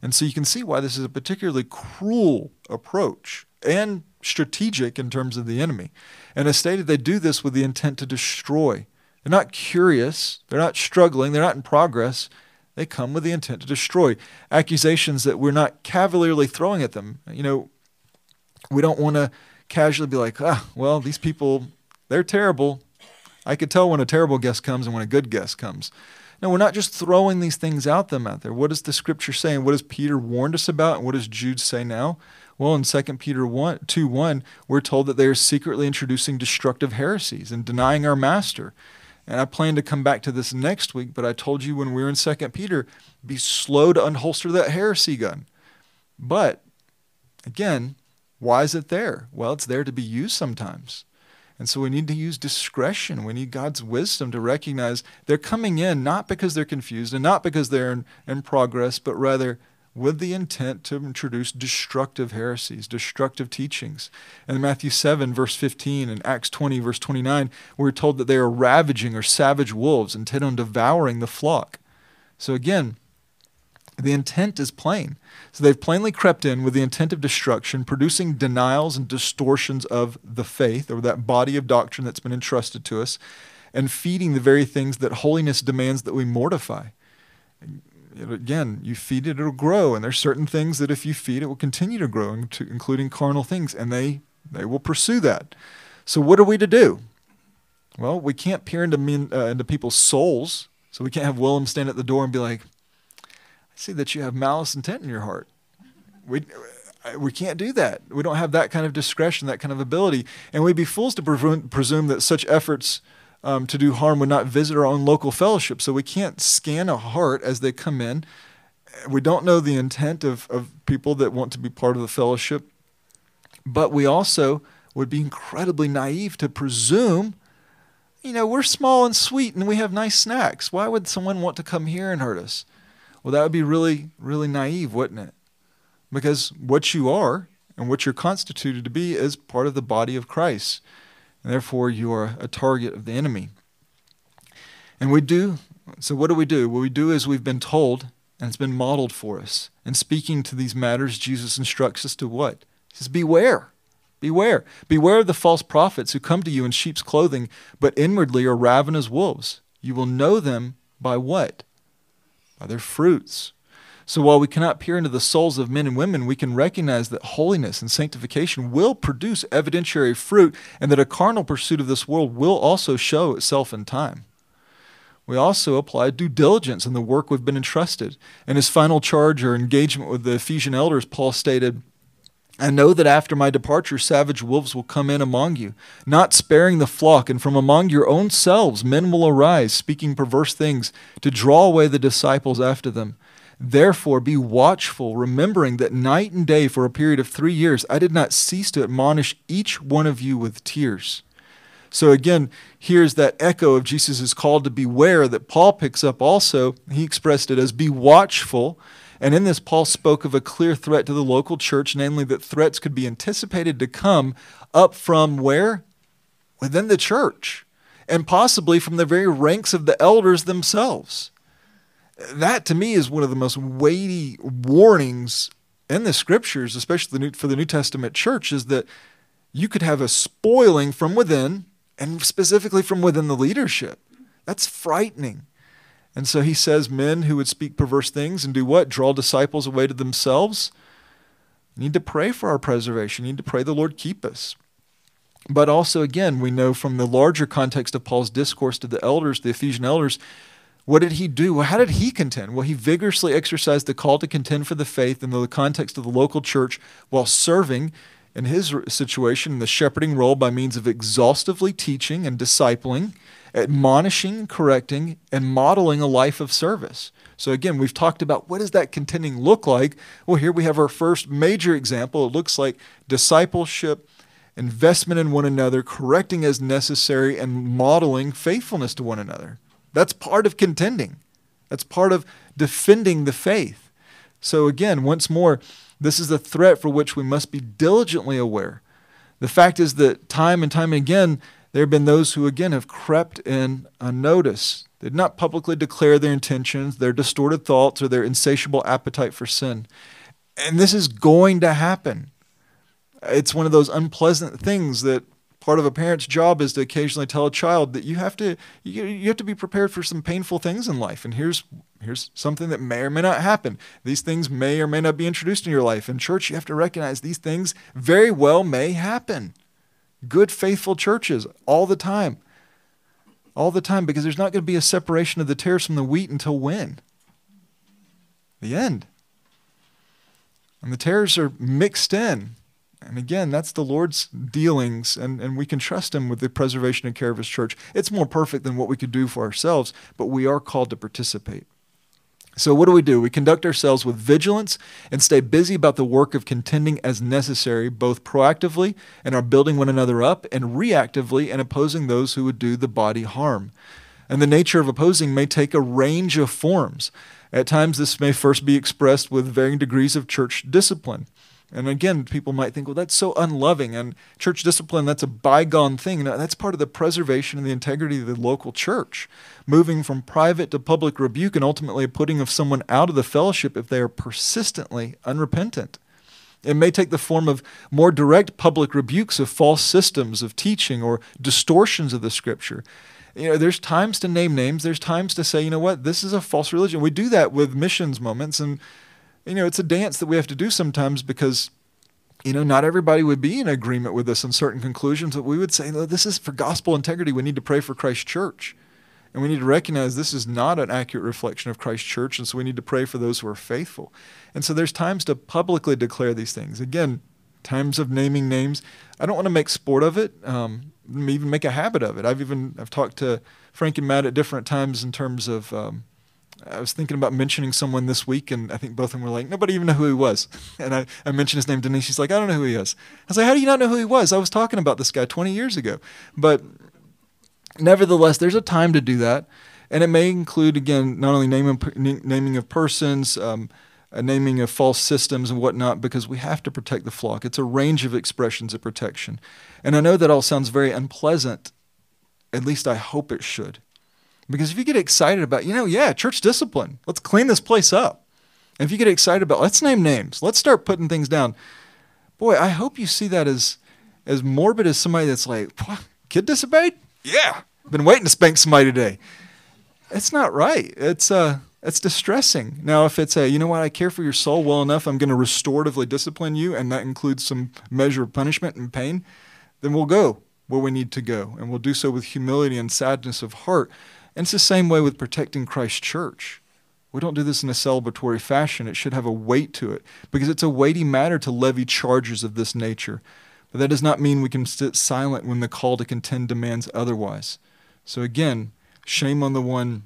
And so you can see why this is a particularly cruel approach and strategic in terms of the enemy. And as stated, they do this with the intent to destroy. They're not curious, they're not struggling, they're not in progress. They come with the intent to destroy. Accusations that we're not cavalierly throwing at them. You know, we don't want to casually be like, ah, well, these people, they're terrible. I could tell when a terrible guest comes and when a good guest comes. No, we're not just throwing these things out them out there. What does the scripture say? And what does Peter warned us about? And what does Jude say now? Well, in 2 Peter 1, 2 1, we're told that they are secretly introducing destructive heresies and denying our master. And I plan to come back to this next week, but I told you when we were in 2 Peter, be slow to unholster that heresy gun. But again, why is it there? Well, it's there to be used sometimes. And so we need to use discretion. We need God's wisdom to recognize they're coming in not because they're confused and not because they're in, in, progress, but rather with the intent to introduce destructive heresies, destructive teachings. In Matthew 7, verse 15, and Acts 20, verse 29, we're told that they are ravaging or savage wolves intent on devouring the flock. So again, the intent is plain. So they've plainly crept in with the intent of destruction, producing denials and distortions of the faith, or that body of doctrine that's been entrusted to us, and feeding the very things that holiness demands that we mortify. Again, you feed it, it'll grow, and there's certain things that if you feed, it will continue to grow, including carnal things, and they, they will pursue that. So, what are we to do? Well, we can't peer into, men, uh, into people's souls. So, we can't have Willem stand at the door and be like, see that you have malice intent in your heart. We, uh, we can't do that. We don't have that kind of discretion, that kind of ability. And we'd be fools to presume that such efforts um, to do harm would not visit our own local fellowship. So we can't scan a heart as they come in. We don't know the intent of, of people that want to be part of the fellowship. But we also would be incredibly naive to presume, you know, we're small and sweet and we have nice snacks. Why would someone want to come here and hurt us? Well, that would be really, really naive, wouldn't it? Because what you are and what you're constituted to be is part of the body of Christ. And therefore, you are a target of the enemy. And we do, so what do we do? What we do is we've been told, and it's been modeled for us. In speaking to these matters, Jesus instructs us to what? He says, Beware. Beware. Beware of the false prophets who come to you in sheep's clothing, but inwardly are ravenous wolves. You will know them by what? By their fruits. So while we cannot peer into the souls of men and women, we can recognize that holiness and sanctification will produce evidentiary fruit and that a carnal pursuit of this world will also show itself in time. We also apply due diligence in the work we've been entrusted. In his final charge or engagement with the Ephesian elders, Paul stated, I know that after my departure, savage wolves will come in among you, not sparing the flock, and from among your own selves men will arise, speaking perverse things, to draw away the disciples after them. Therefore, be watchful, remembering that night and day for a period of three years I did not cease to admonish each one of you with tears. So, again, here's that echo of Jesus' call to beware that Paul picks up also. He expressed it as be watchful. And in this, Paul spoke of a clear threat to the local church, namely that threats could be anticipated to come up from where? Within the church, and possibly from the very ranks of the elders themselves that to me is one of the most weighty warnings in the scriptures, especially the New, for the New Testament church, is that you could have a spoiling from within and specifically from within the leadership. That's frightening. And so he says, men who would speak perverse things and do what? Draw disciples away to themselves. need to pray for our preservation. need to pray the Lord keep us. But also, again, we know from the larger context of Paul's discourse to the elders, the Ephesian elders, what did he do? Well, how did he contend? Well, he vigorously exercised the call to contend for the faith in the context of the local church while serving in his situation in the shepherding role by means of exhaustively teaching and discipling, admonishing, correcting, and modeling a life of service. So again, we've talked about what does that contending look like? Well, here we have our first major example. It looks like discipleship, investment in one another, correcting as necessary, and modeling faithfulness to one another. That's part of contending. That's part of defending the faith. So, again, once more, this is a threat for which we must be diligently aware. The fact is that time and time again, there have been those who, again, have crept in unnoticed. They did not publicly declare their intentions, their distorted thoughts, or their insatiable appetite for sin. And this is going to happen. It's one of those unpleasant things that part of a parent's job is to occasionally tell a child that you have to you, you have to be prepared for some painful things in life and here's here's something that may or may not happen these things may or may not be introduced in your life in church you have to recognize these things very well may happen good faithful churches all the time all the time because there's not going to be a separation of the tares from the wheat until when the end and the tares are mixed in and again, that's the Lord's dealings, and, and we can trust Him with the preservation and care of His church. It's more perfect than what we could do for ourselves, but we are called to participate. So, what do we do? We conduct ourselves with vigilance and stay busy about the work of contending as necessary, both proactively and are building one another up, and reactively and opposing those who would do the body harm. And the nature of opposing may take a range of forms. At times, this may first be expressed with varying degrees of church discipline. And again, people might think, well, that's so unloving. And church discipline, that's a bygone thing. No, that's part of the preservation and the integrity of the local church. Moving from private to public rebuke and ultimately putting of someone out of the fellowship if they are persistently unrepentant. It may take the form of more direct public rebukes of false systems of teaching or distortions of the scripture. You know, there's times to name names, there's times to say, you know what, this is a false religion. We do that with missions moments and you know, it's a dance that we have to do sometimes because you know, not everybody would be in agreement with us on certain conclusions, but we would say, no, this is for gospel integrity. We need to pray for Christ Church. And we need to recognize this is not an accurate reflection of Christ Church, and so we need to pray for those who are faithful. And so there's times to publicly declare these things. Again, times of naming names. I don't want to make sport of it, um, even make a habit of it. I've even I've talked to Frank and Matt at different times in terms of. Um, I was thinking about mentioning someone this week, and I think both of them were like, nobody even know who he was. And I, I mentioned his name, Denise. She's like, I don't know who he is. I was like, how do you not know who he was? I was talking about this guy 20 years ago. But nevertheless, there's a time to do that. And it may include, again, not only naming, naming of persons, um, a naming of false systems and whatnot, because we have to protect the flock. It's a range of expressions of protection. And I know that all sounds very unpleasant. At least I hope it should. Because if you get excited about, you know, yeah, church discipline, let's clean this place up. And if you get excited about, let's name names, let's start putting things down. Boy, I hope you see that as as morbid as somebody that's like, kid disobeyed? Yeah, been waiting to spank somebody today. It's not right. It's uh it's distressing. Now, if it's a, you know what, I care for your soul well enough, I'm going to restoratively discipline you, and that includes some measure of punishment and pain, then we'll go where we need to go, and we'll do so with humility and sadness of heart. And it's the same way with protecting Christ's church. We don't do this in a celebratory fashion. It should have a weight to it because it's a weighty matter to levy charges of this nature. But that does not mean we can sit silent when the call to contend demands otherwise. So again, shame on the one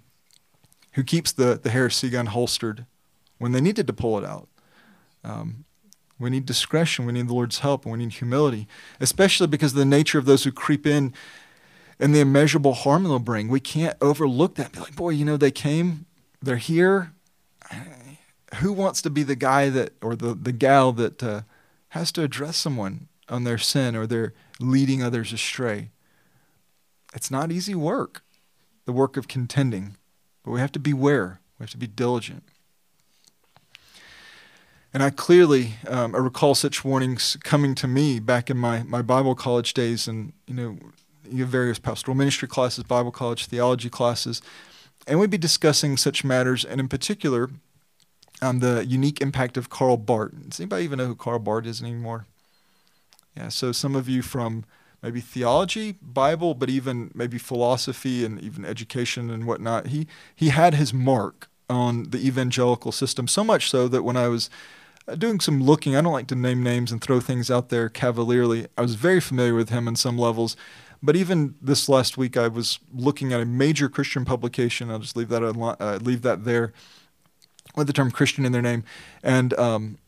who keeps the, the heresy gun holstered when they needed to pull it out. Um, we need discretion. We need the Lord's help. And we need humility, especially because of the nature of those who creep in and the immeasurable harm they'll bring. We can't overlook that. Be like, boy, you know, they came, they're here. Who wants to be the guy that, or the, the gal that uh, has to address someone on their sin or they're leading others astray? It's not easy work, the work of contending. But we have to beware. We have to be diligent. And I clearly, um, I recall such warnings coming to me back in my, my Bible college days, and you know, you have various pastoral ministry classes, Bible college, theology classes, and we'd be discussing such matters, and in particular, um, the unique impact of Karl Barth. Does anybody even know who Karl Barth is anymore? Yeah, so some of you from maybe theology, Bible, but even maybe philosophy and even education and whatnot. He he had his mark on the evangelical system so much so that when I was uh, doing some looking, I don't like to name names and throw things out there cavalierly. I was very familiar with him in some levels. But even this last week, I was looking at a major Christian publication. I'll just leave that uh, leave that there, with the term Christian in their name, and um,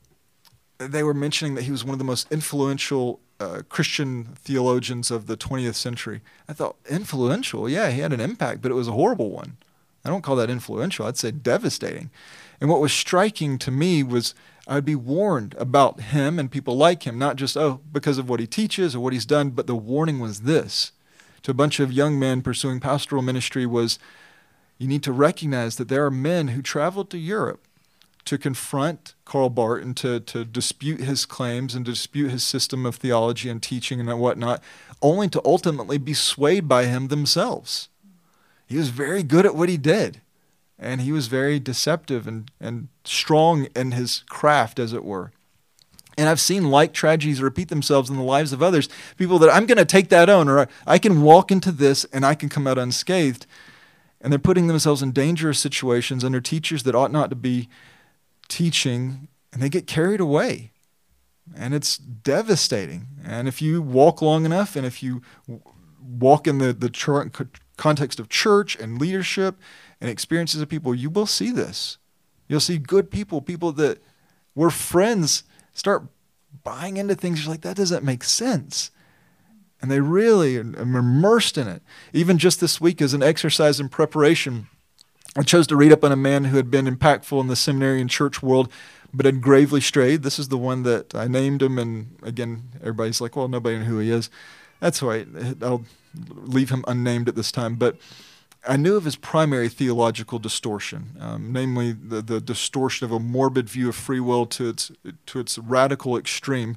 they were mentioning that he was one of the most influential uh, Christian theologians of the 20th century. I thought, influential? Yeah, he had an impact, but it was a horrible one. I don't call that influential, I'd say devastating. And what was striking to me was I'd be warned about him and people like him, not just, oh, because of what he teaches or what he's done, but the warning was this to a bunch of young men pursuing pastoral ministry was you need to recognize that there are men who traveled to Europe to confront Karl Barth and to, to dispute his claims and to dispute his system of theology and teaching and whatnot, only to ultimately be swayed by him themselves. He was very good at what he did, and he was very deceptive and, and strong in his craft, as it were. And I've seen like tragedies repeat themselves in the lives of others. People that I'm going to take that on, or I can walk into this and I can come out unscathed. And they're putting themselves in dangerous situations under teachers that ought not to be teaching and they get carried away. And it's devastating. And if you walk long enough and if you walk in the, the context of church and leadership and experiences of people, you will see this. You'll see good people, people that were friends, start buying into things. You're like, that doesn't make sense. And they really are immersed in it. Even just this week, as an exercise in preparation, I chose to read up on a man who had been impactful in the seminary and church world, but had gravely strayed. This is the one that I named him, and again, everybody's like, well, nobody knows who he is. That's right. I'll leave him unnamed at this time. But I knew of his primary theological distortion, um, namely the, the distortion of a morbid view of free will to its, to its radical extreme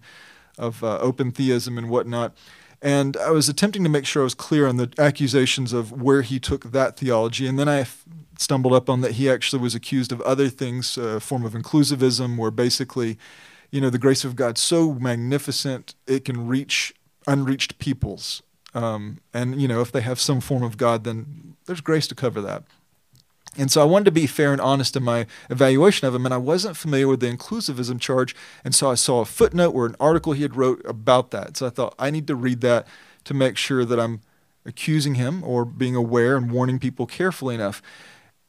of uh, open theism and whatnot. And I was attempting to make sure I was clear on the accusations of where he took that theology. And then I stumbled up on that he actually was accused of other things, a form of inclusivism, where basically you know, the grace of God so magnificent it can reach unreached peoples. Um, and, you know, if they have some form of God, then there's grace to cover that. And so I wanted to be fair and honest in my evaluation of him, and I wasn't familiar with the inclusivism charge, and so I saw a footnote or an article he had wrote about that. So I thought I need to read that to make sure that I'm accusing him or being aware and warning people carefully enough.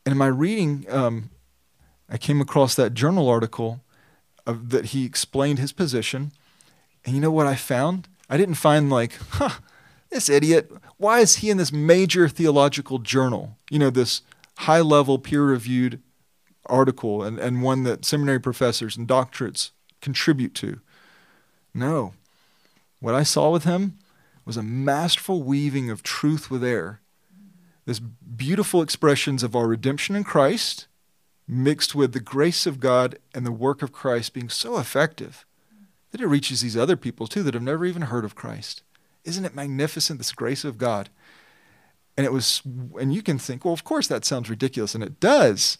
And in my reading, um, I came across that journal article of, that he explained his position, and you know what I found? I didn't find like, huh, this idiot. Why is he in this major theological journal? You know, this high level peer reviewed article and, and one that seminary professors and doctorates contribute to. No. What I saw with him was a masterful weaving of truth with air. This beautiful expressions of our redemption in Christ mixed with the grace of God and the work of Christ being so effective that it reaches these other people too that have never even heard of Christ. Isn't it magnificent, this grace of God? And it was, and you can think, well, of course that sounds ridiculous, and it does.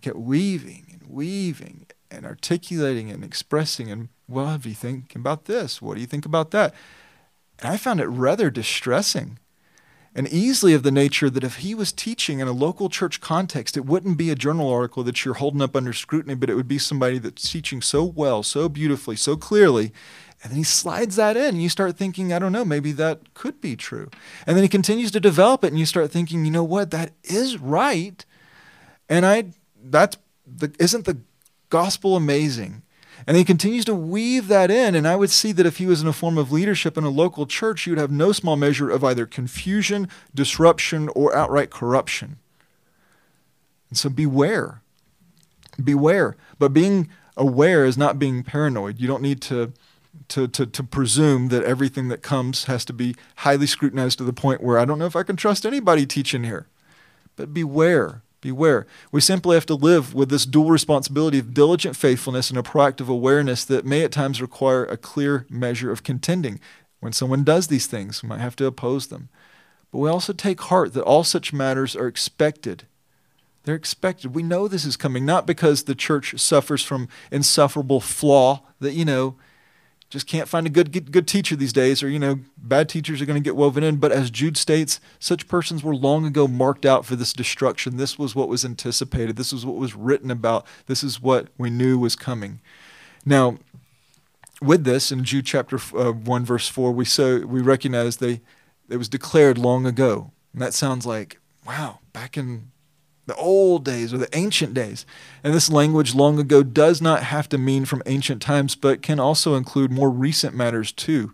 Kept weaving and weaving and articulating and expressing, and well, do you think about this? What do you think about that? And I found it rather distressing and easily of the nature that if he was teaching in a local church context, it wouldn't be a journal article that you're holding up under scrutiny, but it would be somebody that's teaching so well, so beautifully, so clearly, and then he slides that in, and you start thinking, I don't know, maybe that could be true. And then he continues to develop it, and you start thinking, you know what, that is right. And I, that's the, isn't the gospel amazing? And he continues to weave that in. And I would see that if he was in a form of leadership in a local church, you would have no small measure of either confusion, disruption, or outright corruption. And so beware. Beware. But being aware is not being paranoid. You don't need to to, to, to presume that everything that comes has to be highly scrutinized to the point where I don't know if I can trust anybody teaching here. But beware, beware. We simply have to live with this dual responsibility of diligent faithfulness and a proactive awareness that may at times require a clear measure of contending. When someone does these things, we might have to oppose them. But we also take heart that all such matters are expected. They're expected. We know this is coming, not because the church suffers from insufferable flaw that, you know, just can't find a good, good, teacher these days, or you know, bad teachers are going to get woven in. But as Jude states, such persons were long ago marked out for this destruction. This was what was anticipated. This was what was written about. This is what we knew was coming. Now, with this in Jude chapter uh, one verse four, we so we recognize they it was declared long ago, and that sounds like wow, back in the old days or the ancient days. And this language long ago does not have to mean from ancient times, but can also include more recent matters too.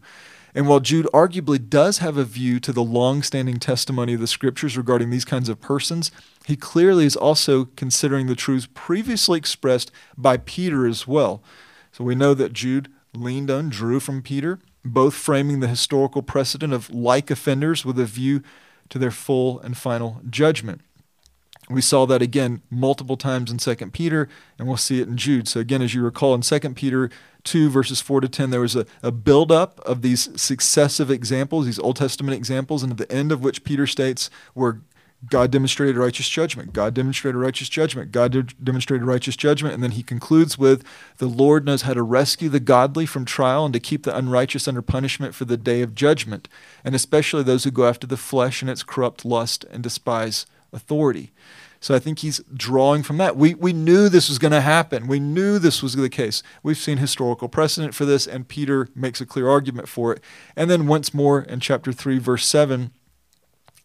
And while Jude arguably does have a view to the long standing testimony of the scriptures regarding these kinds of persons, he clearly is also considering the truths previously expressed by Peter as well. So we know that Jude leaned on, drew from Peter, both framing the historical precedent of like offenders with a view to their full and final judgment. We saw that again multiple times in 2 Peter, and we'll see it in Jude. So, again, as you recall in 2 Peter 2, verses 4 to 10, there was a, a buildup of these successive examples, these Old Testament examples, and at the end of which Peter states where God demonstrated righteous judgment. God demonstrated righteous judgment. God de- demonstrated righteous judgment. And then he concludes with the Lord knows how to rescue the godly from trial and to keep the unrighteous under punishment for the day of judgment, and especially those who go after the flesh and its corrupt lust and despise authority. So I think he's drawing from that. We, we knew this was going to happen. We knew this was the case. We've seen historical precedent for this, and Peter makes a clear argument for it. And then once more in chapter 3, verse 7,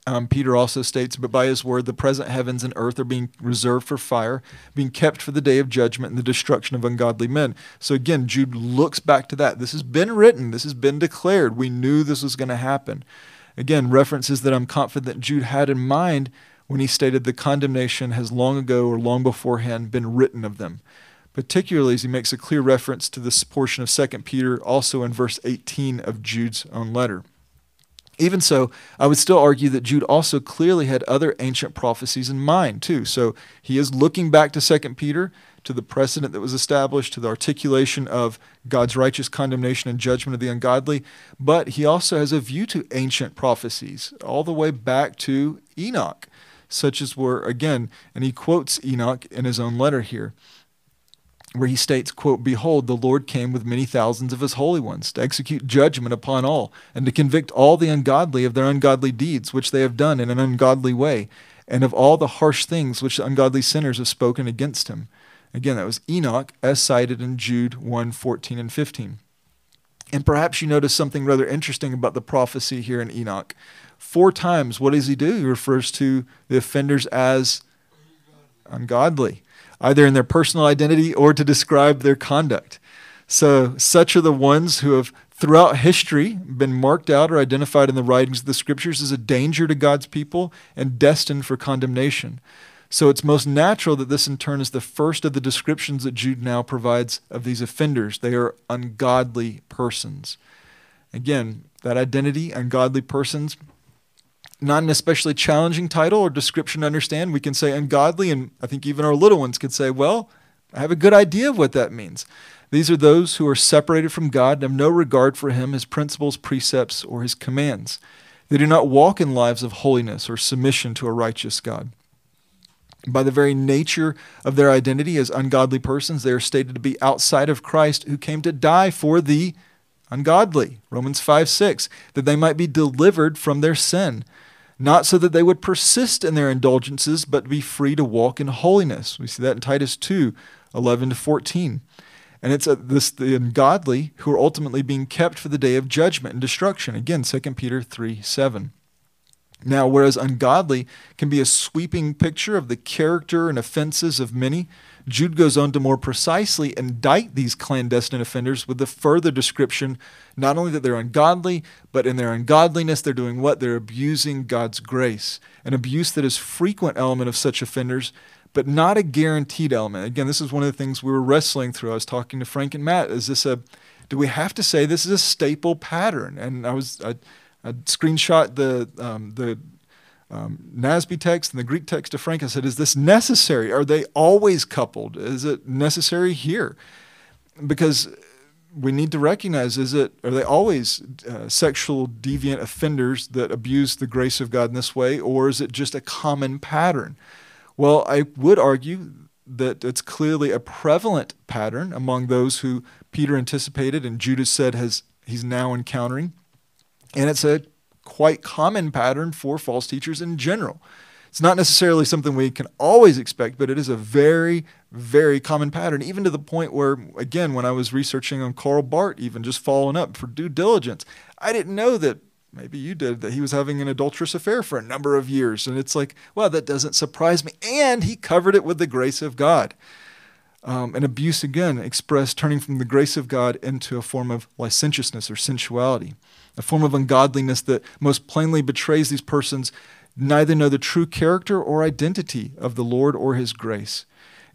um, Peter also states, But by his word, the present heavens and earth are being reserved for fire, being kept for the day of judgment and the destruction of ungodly men. So again, Jude looks back to that. This has been written, this has been declared. We knew this was going to happen. Again, references that I'm confident Jude had in mind when he stated the condemnation has long ago or long beforehand been written of them, particularly as he makes a clear reference to this portion of 2 Peter, also in verse 18 of Jude's own letter. Even so, I would still argue that Jude also clearly had other ancient prophecies in mind, too. So he is looking back to 2 Peter, to the precedent that was established, to the articulation of God's righteous condemnation and judgment of the ungodly, but he also has a view to ancient prophecies, all the way back to Enoch such as were, again, and he quotes Enoch in his own letter here. where he states, quote, Behold, the Lord came with many thousands of his holy ones to execute judgment upon all, and to convict all the ungodly of their ungodly deeds, which they have done in an ungodly way, and of all the harsh things which the ungodly sinners have spoken against him. Again, that was Enoch, as cited in Jude 1 14 and 15. And perhaps you notice something rather interesting about the prophecy here in Enoch. Four times, what does he do? He refers to the offenders as ungodly either in their personal identity or to describe their conduct. So, such are the ones who have throughout history been marked out or identified in the writings of the scriptures as a danger to God's people and destined for condemnation. So it's most natural that this in turn is the first of the descriptions that Jude now provides of these offenders. They are ungodly persons. Again, that identity, ungodly persons, not an especially challenging title or description to understand. We can say ungodly, and I think even our little ones could say, well, I have a good idea of what that means. These are those who are separated from God and have no regard for Him, His principles, precepts, or His commands. They do not walk in lives of holiness or submission to a righteous God. By the very nature of their identity as ungodly persons, they are stated to be outside of Christ who came to die for the ungodly. Romans 5 6, that they might be delivered from their sin not so that they would persist in their indulgences, but be free to walk in holiness. We see that in Titus 2 11 to 14. And it's a, this the ungodly who are ultimately being kept for the day of judgment and destruction. Again, 2 Peter 3 7. Now, whereas ungodly can be a sweeping picture of the character and offenses of many, Jude goes on to more precisely indict these clandestine offenders with the further description not only that they're ungodly, but in their ungodliness, they're doing what? They're abusing God's grace. An abuse that is frequent element of such offenders, but not a guaranteed element. Again, this is one of the things we were wrestling through. I was talking to Frank and Matt. Is this a do we have to say this is a staple pattern? And I was I, I screenshot the um, the um, NASB text and the Greek text to Frank. I said, Is this necessary? Are they always coupled? Is it necessary here? Because we need to recognize is it are they always uh, sexual deviant offenders that abuse the grace of God in this way or is it just a common pattern well i would argue that it's clearly a prevalent pattern among those who peter anticipated and Jude has said has he's now encountering and it's a quite common pattern for false teachers in general. It's not necessarily something we can always expect, but it is a very, very common pattern, even to the point where, again, when I was researching on Karl Barth, even just following up for due diligence, I didn't know that maybe you did that he was having an adulterous affair for a number of years. And it's like, well, that doesn't surprise me. And he covered it with the grace of God. Um, and abuse, again, expressed turning from the grace of God into a form of licentiousness or sensuality a form of ungodliness that most plainly betrays these persons neither know the true character or identity of the Lord or his grace.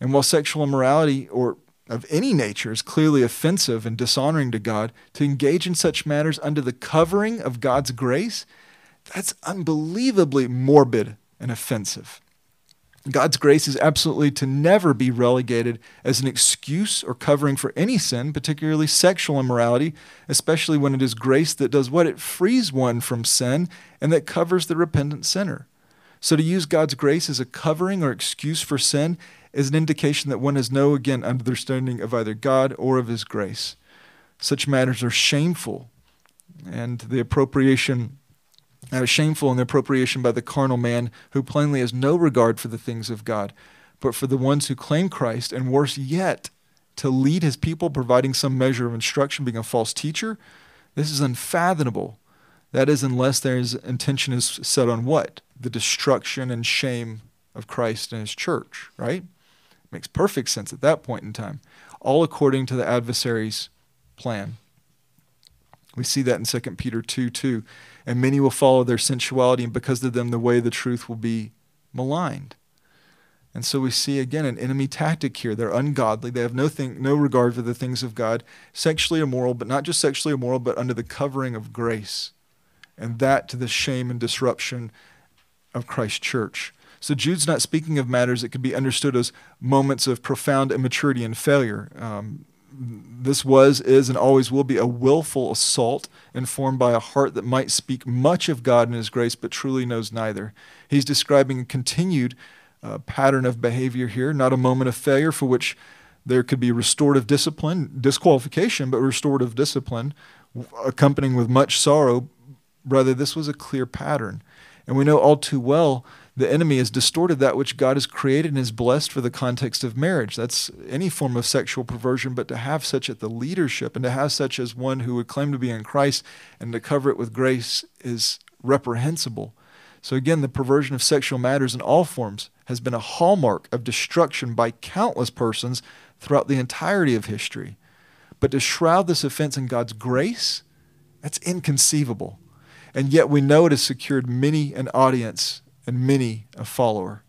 And while sexual immorality or of any nature is clearly offensive and dishonoring to God, to engage in such matters under the covering of God's grace, that's unbelievably morbid and offensive. God's grace is absolutely to never be relegated as an excuse or covering for any sin, particularly sexual immorality, especially when it is grace that does what? It frees one from sin and that covers the repentant sinner. So to use God's grace as a covering or excuse for sin is an indication that one has no, again, understanding of either God or of his grace. Such matters are shameful, and the appropriation is shameful in the appropriation by the carnal man who plainly has no regard for the things of God, but for the ones who claim Christ, and worse yet, to lead his people, providing some measure of instruction, being a false teacher. This is unfathomable. That is, unless their intention is set on what? The destruction and shame of Christ and his church, right? Makes perfect sense at that point in time. All according to the adversary's plan. We see that in 2 Peter 2 2 and many will follow their sensuality, and because of them, the way of the truth will be maligned. And so we see again an enemy tactic here. They're ungodly. They have no, thing, no regard for the things of God, sexually immoral, but not just sexually immoral, but under the covering of grace. And that to the shame and disruption of Christ's church. So Jude's not speaking of matters that could be understood as moments of profound immaturity and failure. Um, this was, is, and always will be a willful assault informed by a heart that might speak much of God and His grace, but truly knows neither. He's describing a continued uh, pattern of behavior here, not a moment of failure for which there could be restorative discipline, disqualification, but restorative discipline accompanying with much sorrow. Rather, this was a clear pattern. And we know all too well the enemy has distorted that which God has created and is blessed for the context of marriage. That's any form of sexual perversion, but to have such at the leadership and to have such as one who would claim to be in Christ and to cover it with grace is reprehensible. So, again, the perversion of sexual matters in all forms has been a hallmark of destruction by countless persons throughout the entirety of history. But to shroud this offense in God's grace, that's inconceivable. And yet we know it has secured many an audience and many a follower.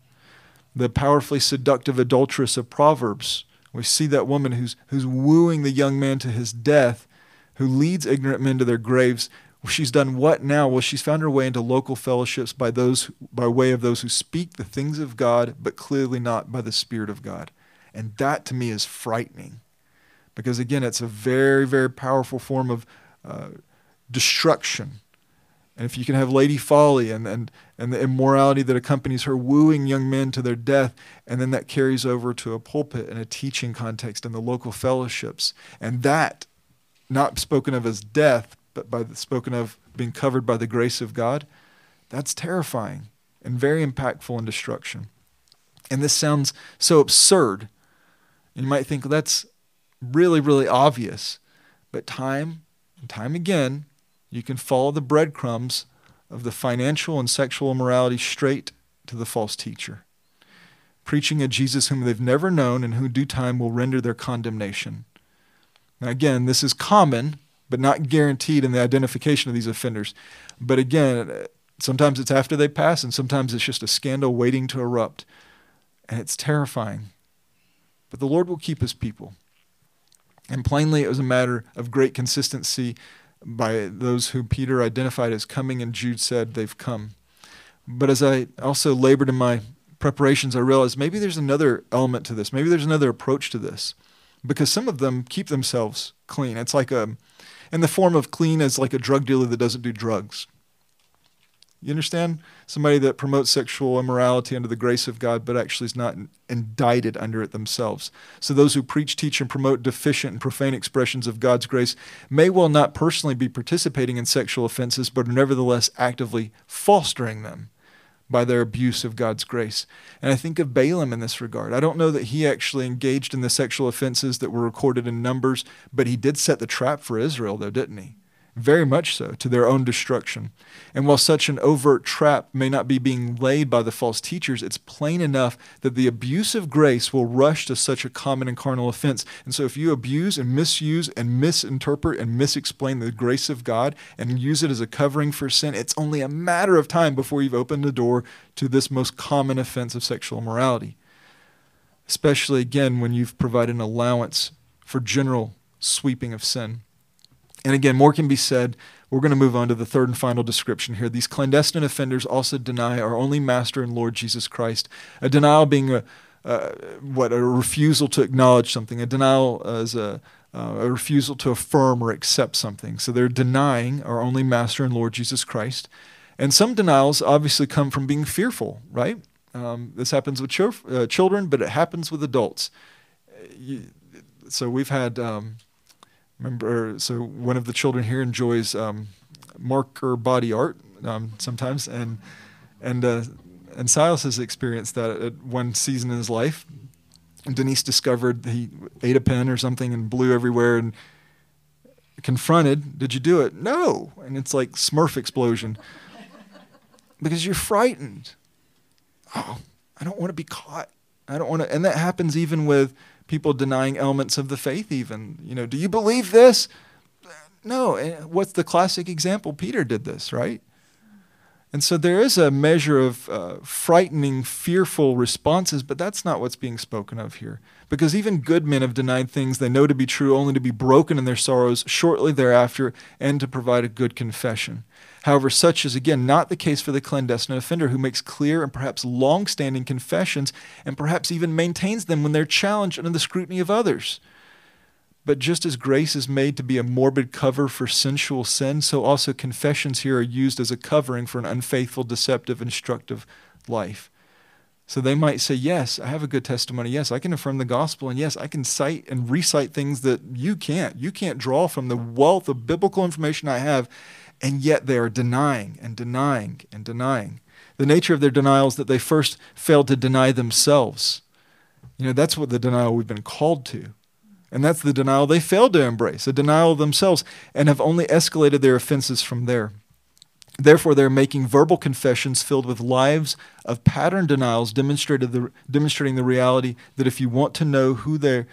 The powerfully seductive adulteress of Proverbs, we see that woman who's, who's wooing the young man to his death, who leads ignorant men to their graves. She's done what now? Well, she's found her way into local fellowships by those by way of those who speak the things of God, but clearly not by the Spirit of God. And that to me is frightening. Because again, it's a very, very powerful form of uh, destruction and if you can have Lady Folly and, and, and the immorality that accompanies her wooing young men to their death, and then that carries over to a pulpit and a teaching context in the local fellowships, and that, not spoken of as death, but by the, spoken of being covered by the grace of God, that's terrifying and very impactful in destruction. And this sounds so absurd. And you might think well, that's really, really obvious. But time and time again, you can follow the breadcrumbs of the financial and sexual immorality straight to the false teacher, preaching a Jesus whom they've never known and who due time will render their condemnation. Now, again, this is common, but not guaranteed in the identification of these offenders. But again, sometimes it's after they pass, and sometimes it's just a scandal waiting to erupt. And it's terrifying. But the Lord will keep his people. And plainly, it was a matter of great consistency by those who Peter identified as coming, and Jude said they've come. But as I also labored in my preparations, I realized maybe there's another element to this. Maybe there's another approach to this. Because some of them keep themselves clean. It's like a, in the form of clean as like a drug dealer that doesn't do drugs. You understand? Somebody that promotes sexual immorality under the grace of God, but actually is not indicted under it themselves. So, those who preach, teach, and promote deficient and profane expressions of God's grace may well not personally be participating in sexual offenses, but are nevertheless actively fostering them by their abuse of God's grace. And I think of Balaam in this regard. I don't know that he actually engaged in the sexual offenses that were recorded in Numbers, but he did set the trap for Israel, though, didn't he? Very much so, to their own destruction. And while such an overt trap may not be being laid by the false teachers, it's plain enough that the abuse of grace will rush to such a common and carnal offense. And so, if you abuse and misuse and misinterpret and misexplain the grace of God and use it as a covering for sin, it's only a matter of time before you've opened the door to this most common offense of sexual immorality. Especially, again, when you've provided an allowance for general sweeping of sin. And again, more can be said. We're going to move on to the third and final description here. These clandestine offenders also deny our only Master and Lord Jesus Christ. A denial being a uh, what a refusal to acknowledge something. A denial as a uh, a refusal to affirm or accept something. So they're denying our only Master and Lord Jesus Christ. And some denials obviously come from being fearful, right? Um, this happens with ch- uh, children, but it happens with adults. You, so we've had. Um, remember so one of the children here enjoys um, marker body art um, sometimes and and uh, and Silas has experienced that at one season in his life. And Denise discovered he ate a pen or something and blew everywhere and confronted did you do it? No. And it's like smurf explosion. Because you're frightened. Oh I don't want to be caught. I don't want to and that happens even with people denying elements of the faith, even. You know, do you believe this? No. What's the classic example? Peter did this, right? And so there is a measure of uh, frightening, fearful responses, but that's not what's being spoken of here. Because even good men have denied things they know to be true, only to be broken in their sorrows shortly thereafter and to provide a good confession. However, such is again not the case for the clandestine offender who makes clear and perhaps long standing confessions and perhaps even maintains them when they're challenged under the scrutiny of others. But just as grace is made to be a morbid cover for sensual sin, so also confessions here are used as a covering for an unfaithful, deceptive, instructive life. So they might say, Yes, I have a good testimony. Yes, I can affirm the gospel. And yes, I can cite and recite things that you can't. You can't draw from the wealth of biblical information I have. And yet they are denying and denying and denying. The nature of their denial is that they first failed to deny themselves. You know, that's what the denial we've been called to. And that's the denial they failed to embrace, a denial of themselves, and have only escalated their offenses from there. Therefore, they're making verbal confessions filled with lives of pattern denials, the, demonstrating the reality that if you want to know who the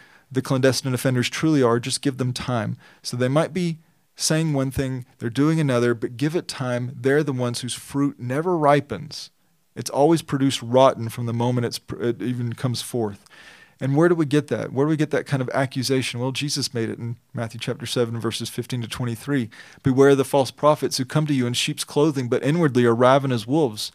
clandestine offenders truly are, just give them time. So they might be saying one thing, they're doing another, but give it time. They're the ones whose fruit never ripens. It's always produced rotten from the moment it even comes forth. And where do we get that? Where do we get that kind of accusation? Well, Jesus made it in Matthew chapter 7, verses 15 to 23. Beware the false prophets who come to you in sheep's clothing, but inwardly are ravenous wolves.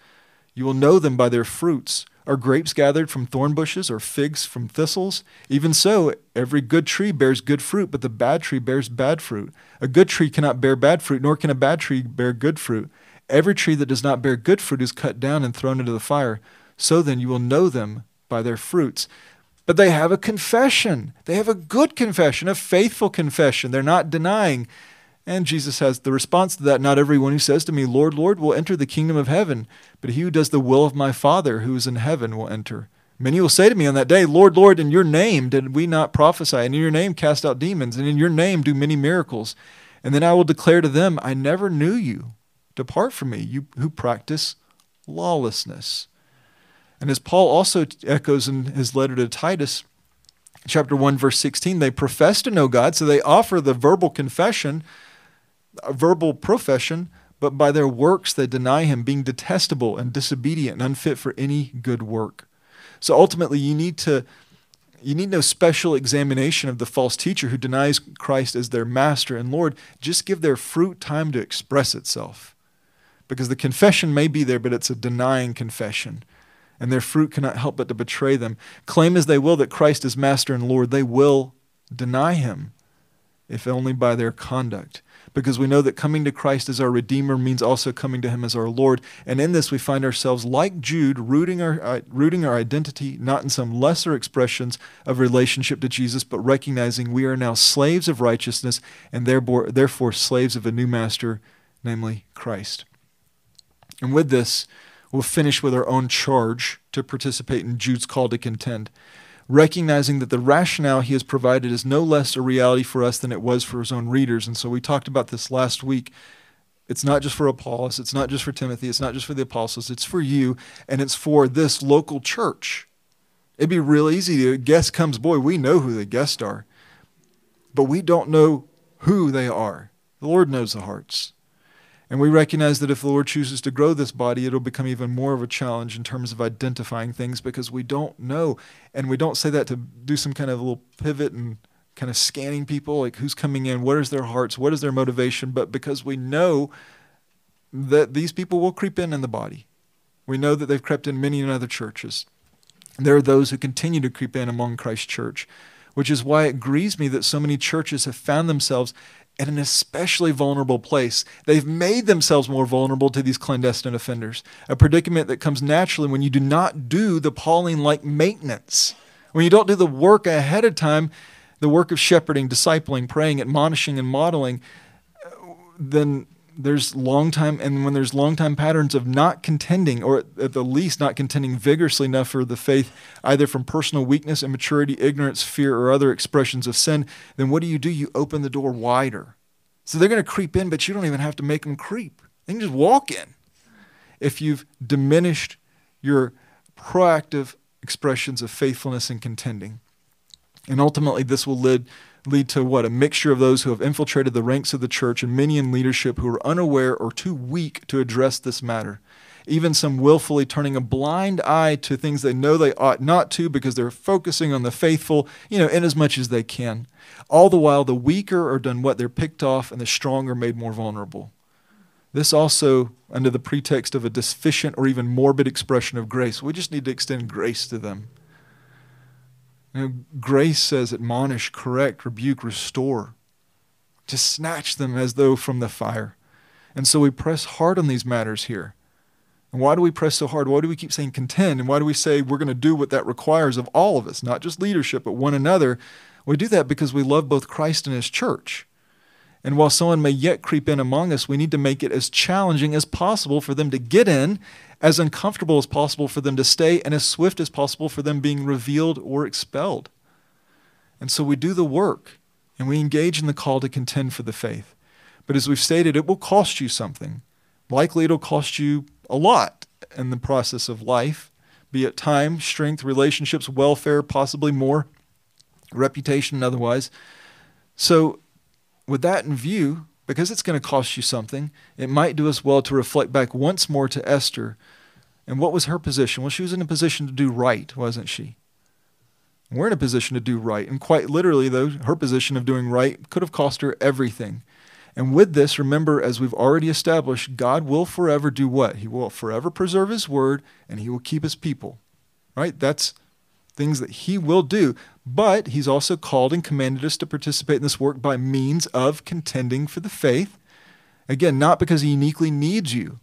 You will know them by their fruits. Are grapes gathered from thorn bushes or figs from thistles? Even so, every good tree bears good fruit, but the bad tree bears bad fruit. A good tree cannot bear bad fruit, nor can a bad tree bear good fruit. Every tree that does not bear good fruit is cut down and thrown into the fire. So then you will know them by their fruits. But they have a confession. They have a good confession, a faithful confession. They're not denying. And Jesus has the response to that Not everyone who says to me, Lord, Lord, will enter the kingdom of heaven, but he who does the will of my Father who is in heaven will enter. Many will say to me on that day, Lord, Lord, in your name did we not prophesy, and in your name cast out demons, and in your name do many miracles? And then I will declare to them, I never knew you. Depart from me, you who practice lawlessness. And as Paul also echoes in his letter to Titus, chapter 1, verse 16, they profess to know God, so they offer the verbal confession, verbal profession, but by their works they deny him, being detestable and disobedient and unfit for any good work. So ultimately, you need to. You need no special examination of the false teacher who denies Christ as their master and Lord. Just give their fruit time to express itself. Because the confession may be there, but it's a denying confession and their fruit cannot help but to betray them. Claim as they will that Christ is Master and Lord, they will deny him, if only by their conduct. Because we know that coming to Christ as our Redeemer means also coming to him as our Lord. And in this, we find ourselves, like Jude, rooting our, uh, rooting our identity not in some lesser expressions of relationship to Jesus, but recognizing we are now slaves of righteousness and therefore, therefore slaves of a new master, namely Christ. And with this, We'll finish with our own charge to participate in Jude's call to contend, recognizing that the rationale he has provided is no less a reality for us than it was for his own readers. And so we talked about this last week. It's not just for Apollos, it's not just for Timothy, it's not just for the apostles, it's for you, and it's for this local church. It'd be real easy to guest comes, boy, we know who the guests are, but we don't know who they are. The Lord knows the hearts. And we recognize that if the Lord chooses to grow this body, it'll become even more of a challenge in terms of identifying things because we don't know. And we don't say that to do some kind of little pivot and kind of scanning people, like who's coming in, what is their hearts, what is their motivation, but because we know that these people will creep in in the body. We know that they've crept in many in other churches. There are those who continue to creep in among Christ's church, which is why it grieves me that so many churches have found themselves at an especially vulnerable place. They've made themselves more vulnerable to these clandestine offenders, a predicament that comes naturally when you do not do the Pauline like maintenance. When you don't do the work ahead of time, the work of shepherding, discipling, praying, admonishing, and modeling, uh, then there's long time and when there's long time patterns of not contending or at the least not contending vigorously enough for the faith either from personal weakness immaturity ignorance fear or other expressions of sin then what do you do? You open the door wider. So they're going to creep in but you don't even have to make them creep. They can just walk in. If you've diminished your proactive expressions of faithfulness and contending. And ultimately this will lead lead to what? A mixture of those who have infiltrated the ranks of the church and many in leadership who are unaware or too weak to address this matter. Even some willfully turning a blind eye to things they know they ought not to because they're focusing on the faithful, you know, in as much as they can. All the while, the weaker are done what? They're picked off and the stronger made more vulnerable. This also under the pretext of a deficient or even morbid expression of grace. We just need to extend grace to them. You know, grace says, admonish, correct, rebuke, restore. To snatch them as though from the fire. And so we press hard on these matters here. And why do we press so hard? Why do we keep saying contend? And why do we say we're going to do what that requires of all of us, not just leadership, but one another? We do that because we love both Christ and his church. And while someone may yet creep in among us, we need to make it as challenging as possible for them to get in, as uncomfortable as possible for them to stay, and as swift as possible for them being revealed or expelled. And so we do the work and we engage in the call to contend for the faith. But as we've stated, it will cost you something. Likely it'll cost you a lot in the process of life, be it time, strength, relationships, welfare, possibly more, reputation, and otherwise. So with that in view, because it's going to cost you something, it might do us well to reflect back once more to Esther. And what was her position? Well, she was in a position to do right, wasn't she? We're in a position to do right. And quite literally, though, her position of doing right could have cost her everything. And with this, remember, as we've already established, God will forever do what? He will forever preserve His word and He will keep His people. Right? That's things that He will do. But he's also called and commanded us to participate in this work by means of contending for the faith. Again, not because he uniquely needs you,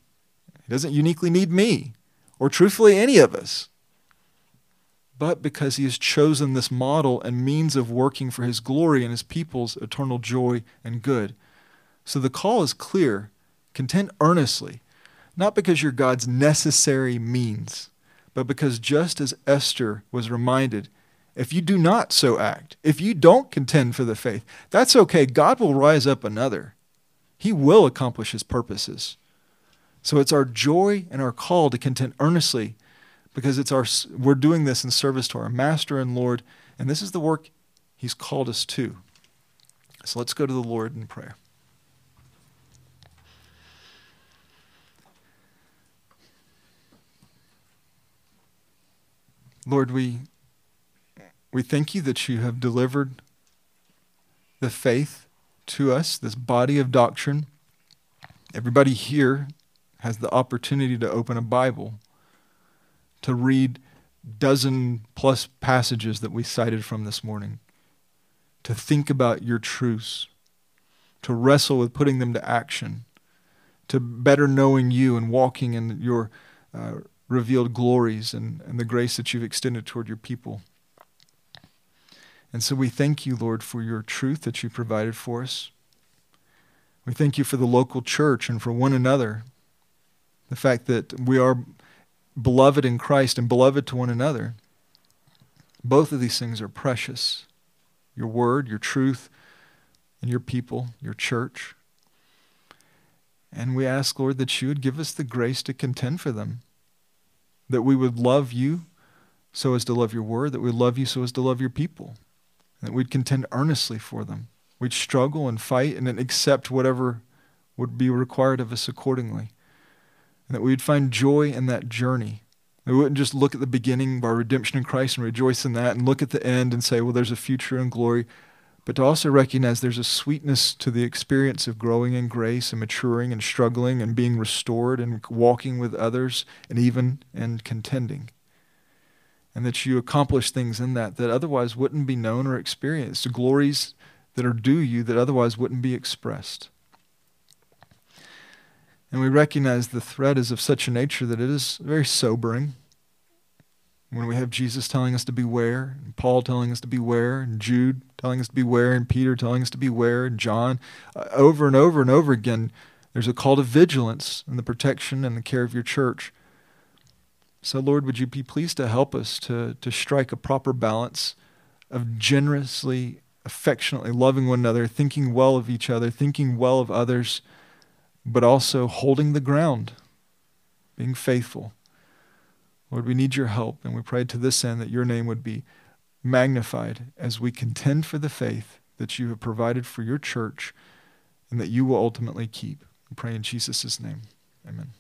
he doesn't uniquely need me, or truthfully any of us, but because he has chosen this model and means of working for his glory and his people's eternal joy and good. So the call is clear contend earnestly, not because you're God's necessary means, but because just as Esther was reminded, if you do not so act, if you don't contend for the faith, that's okay. God will rise up another. He will accomplish his purposes. So it's our joy and our call to contend earnestly because it's our we're doing this in service to our master and Lord, and this is the work he's called us to. So let's go to the Lord in prayer. Lord, we we thank you that you have delivered the faith to us, this body of doctrine. Everybody here has the opportunity to open a Bible, to read dozen plus passages that we cited from this morning, to think about your truths, to wrestle with putting them to action, to better knowing you and walking in your uh, revealed glories and, and the grace that you've extended toward your people. And so we thank you, Lord, for your truth that you provided for us. We thank you for the local church and for one another. The fact that we are beloved in Christ and beloved to one another. Both of these things are precious. Your word, your truth, and your people, your church. And we ask, Lord, that you would give us the grace to contend for them, that we would love you so as to love your word, that we love you so as to love your people that we'd contend earnestly for them. We'd struggle and fight and then accept whatever would be required of us accordingly. And that we'd find joy in that journey. we wouldn't just look at the beginning of our redemption in Christ and rejoice in that and look at the end and say, well, there's a future and glory. But to also recognize there's a sweetness to the experience of growing in grace and maturing and struggling and being restored and walking with others and even and contending and that you accomplish things in that that otherwise wouldn't be known or experienced, The glories that are due you that otherwise wouldn't be expressed. And we recognize the threat is of such a nature that it is very sobering. When we have Jesus telling us to beware, and Paul telling us to beware, and Jude telling us to beware, and Peter telling us to beware, and John, uh, over and over and over again, there's a call to vigilance in the protection and the care of your church. So, Lord, would you be pleased to help us to, to strike a proper balance of generously, affectionately loving one another, thinking well of each other, thinking well of others, but also holding the ground, being faithful. Lord, we need your help, and we pray to this end that your name would be magnified as we contend for the faith that you have provided for your church and that you will ultimately keep. We pray in Jesus' name. Amen.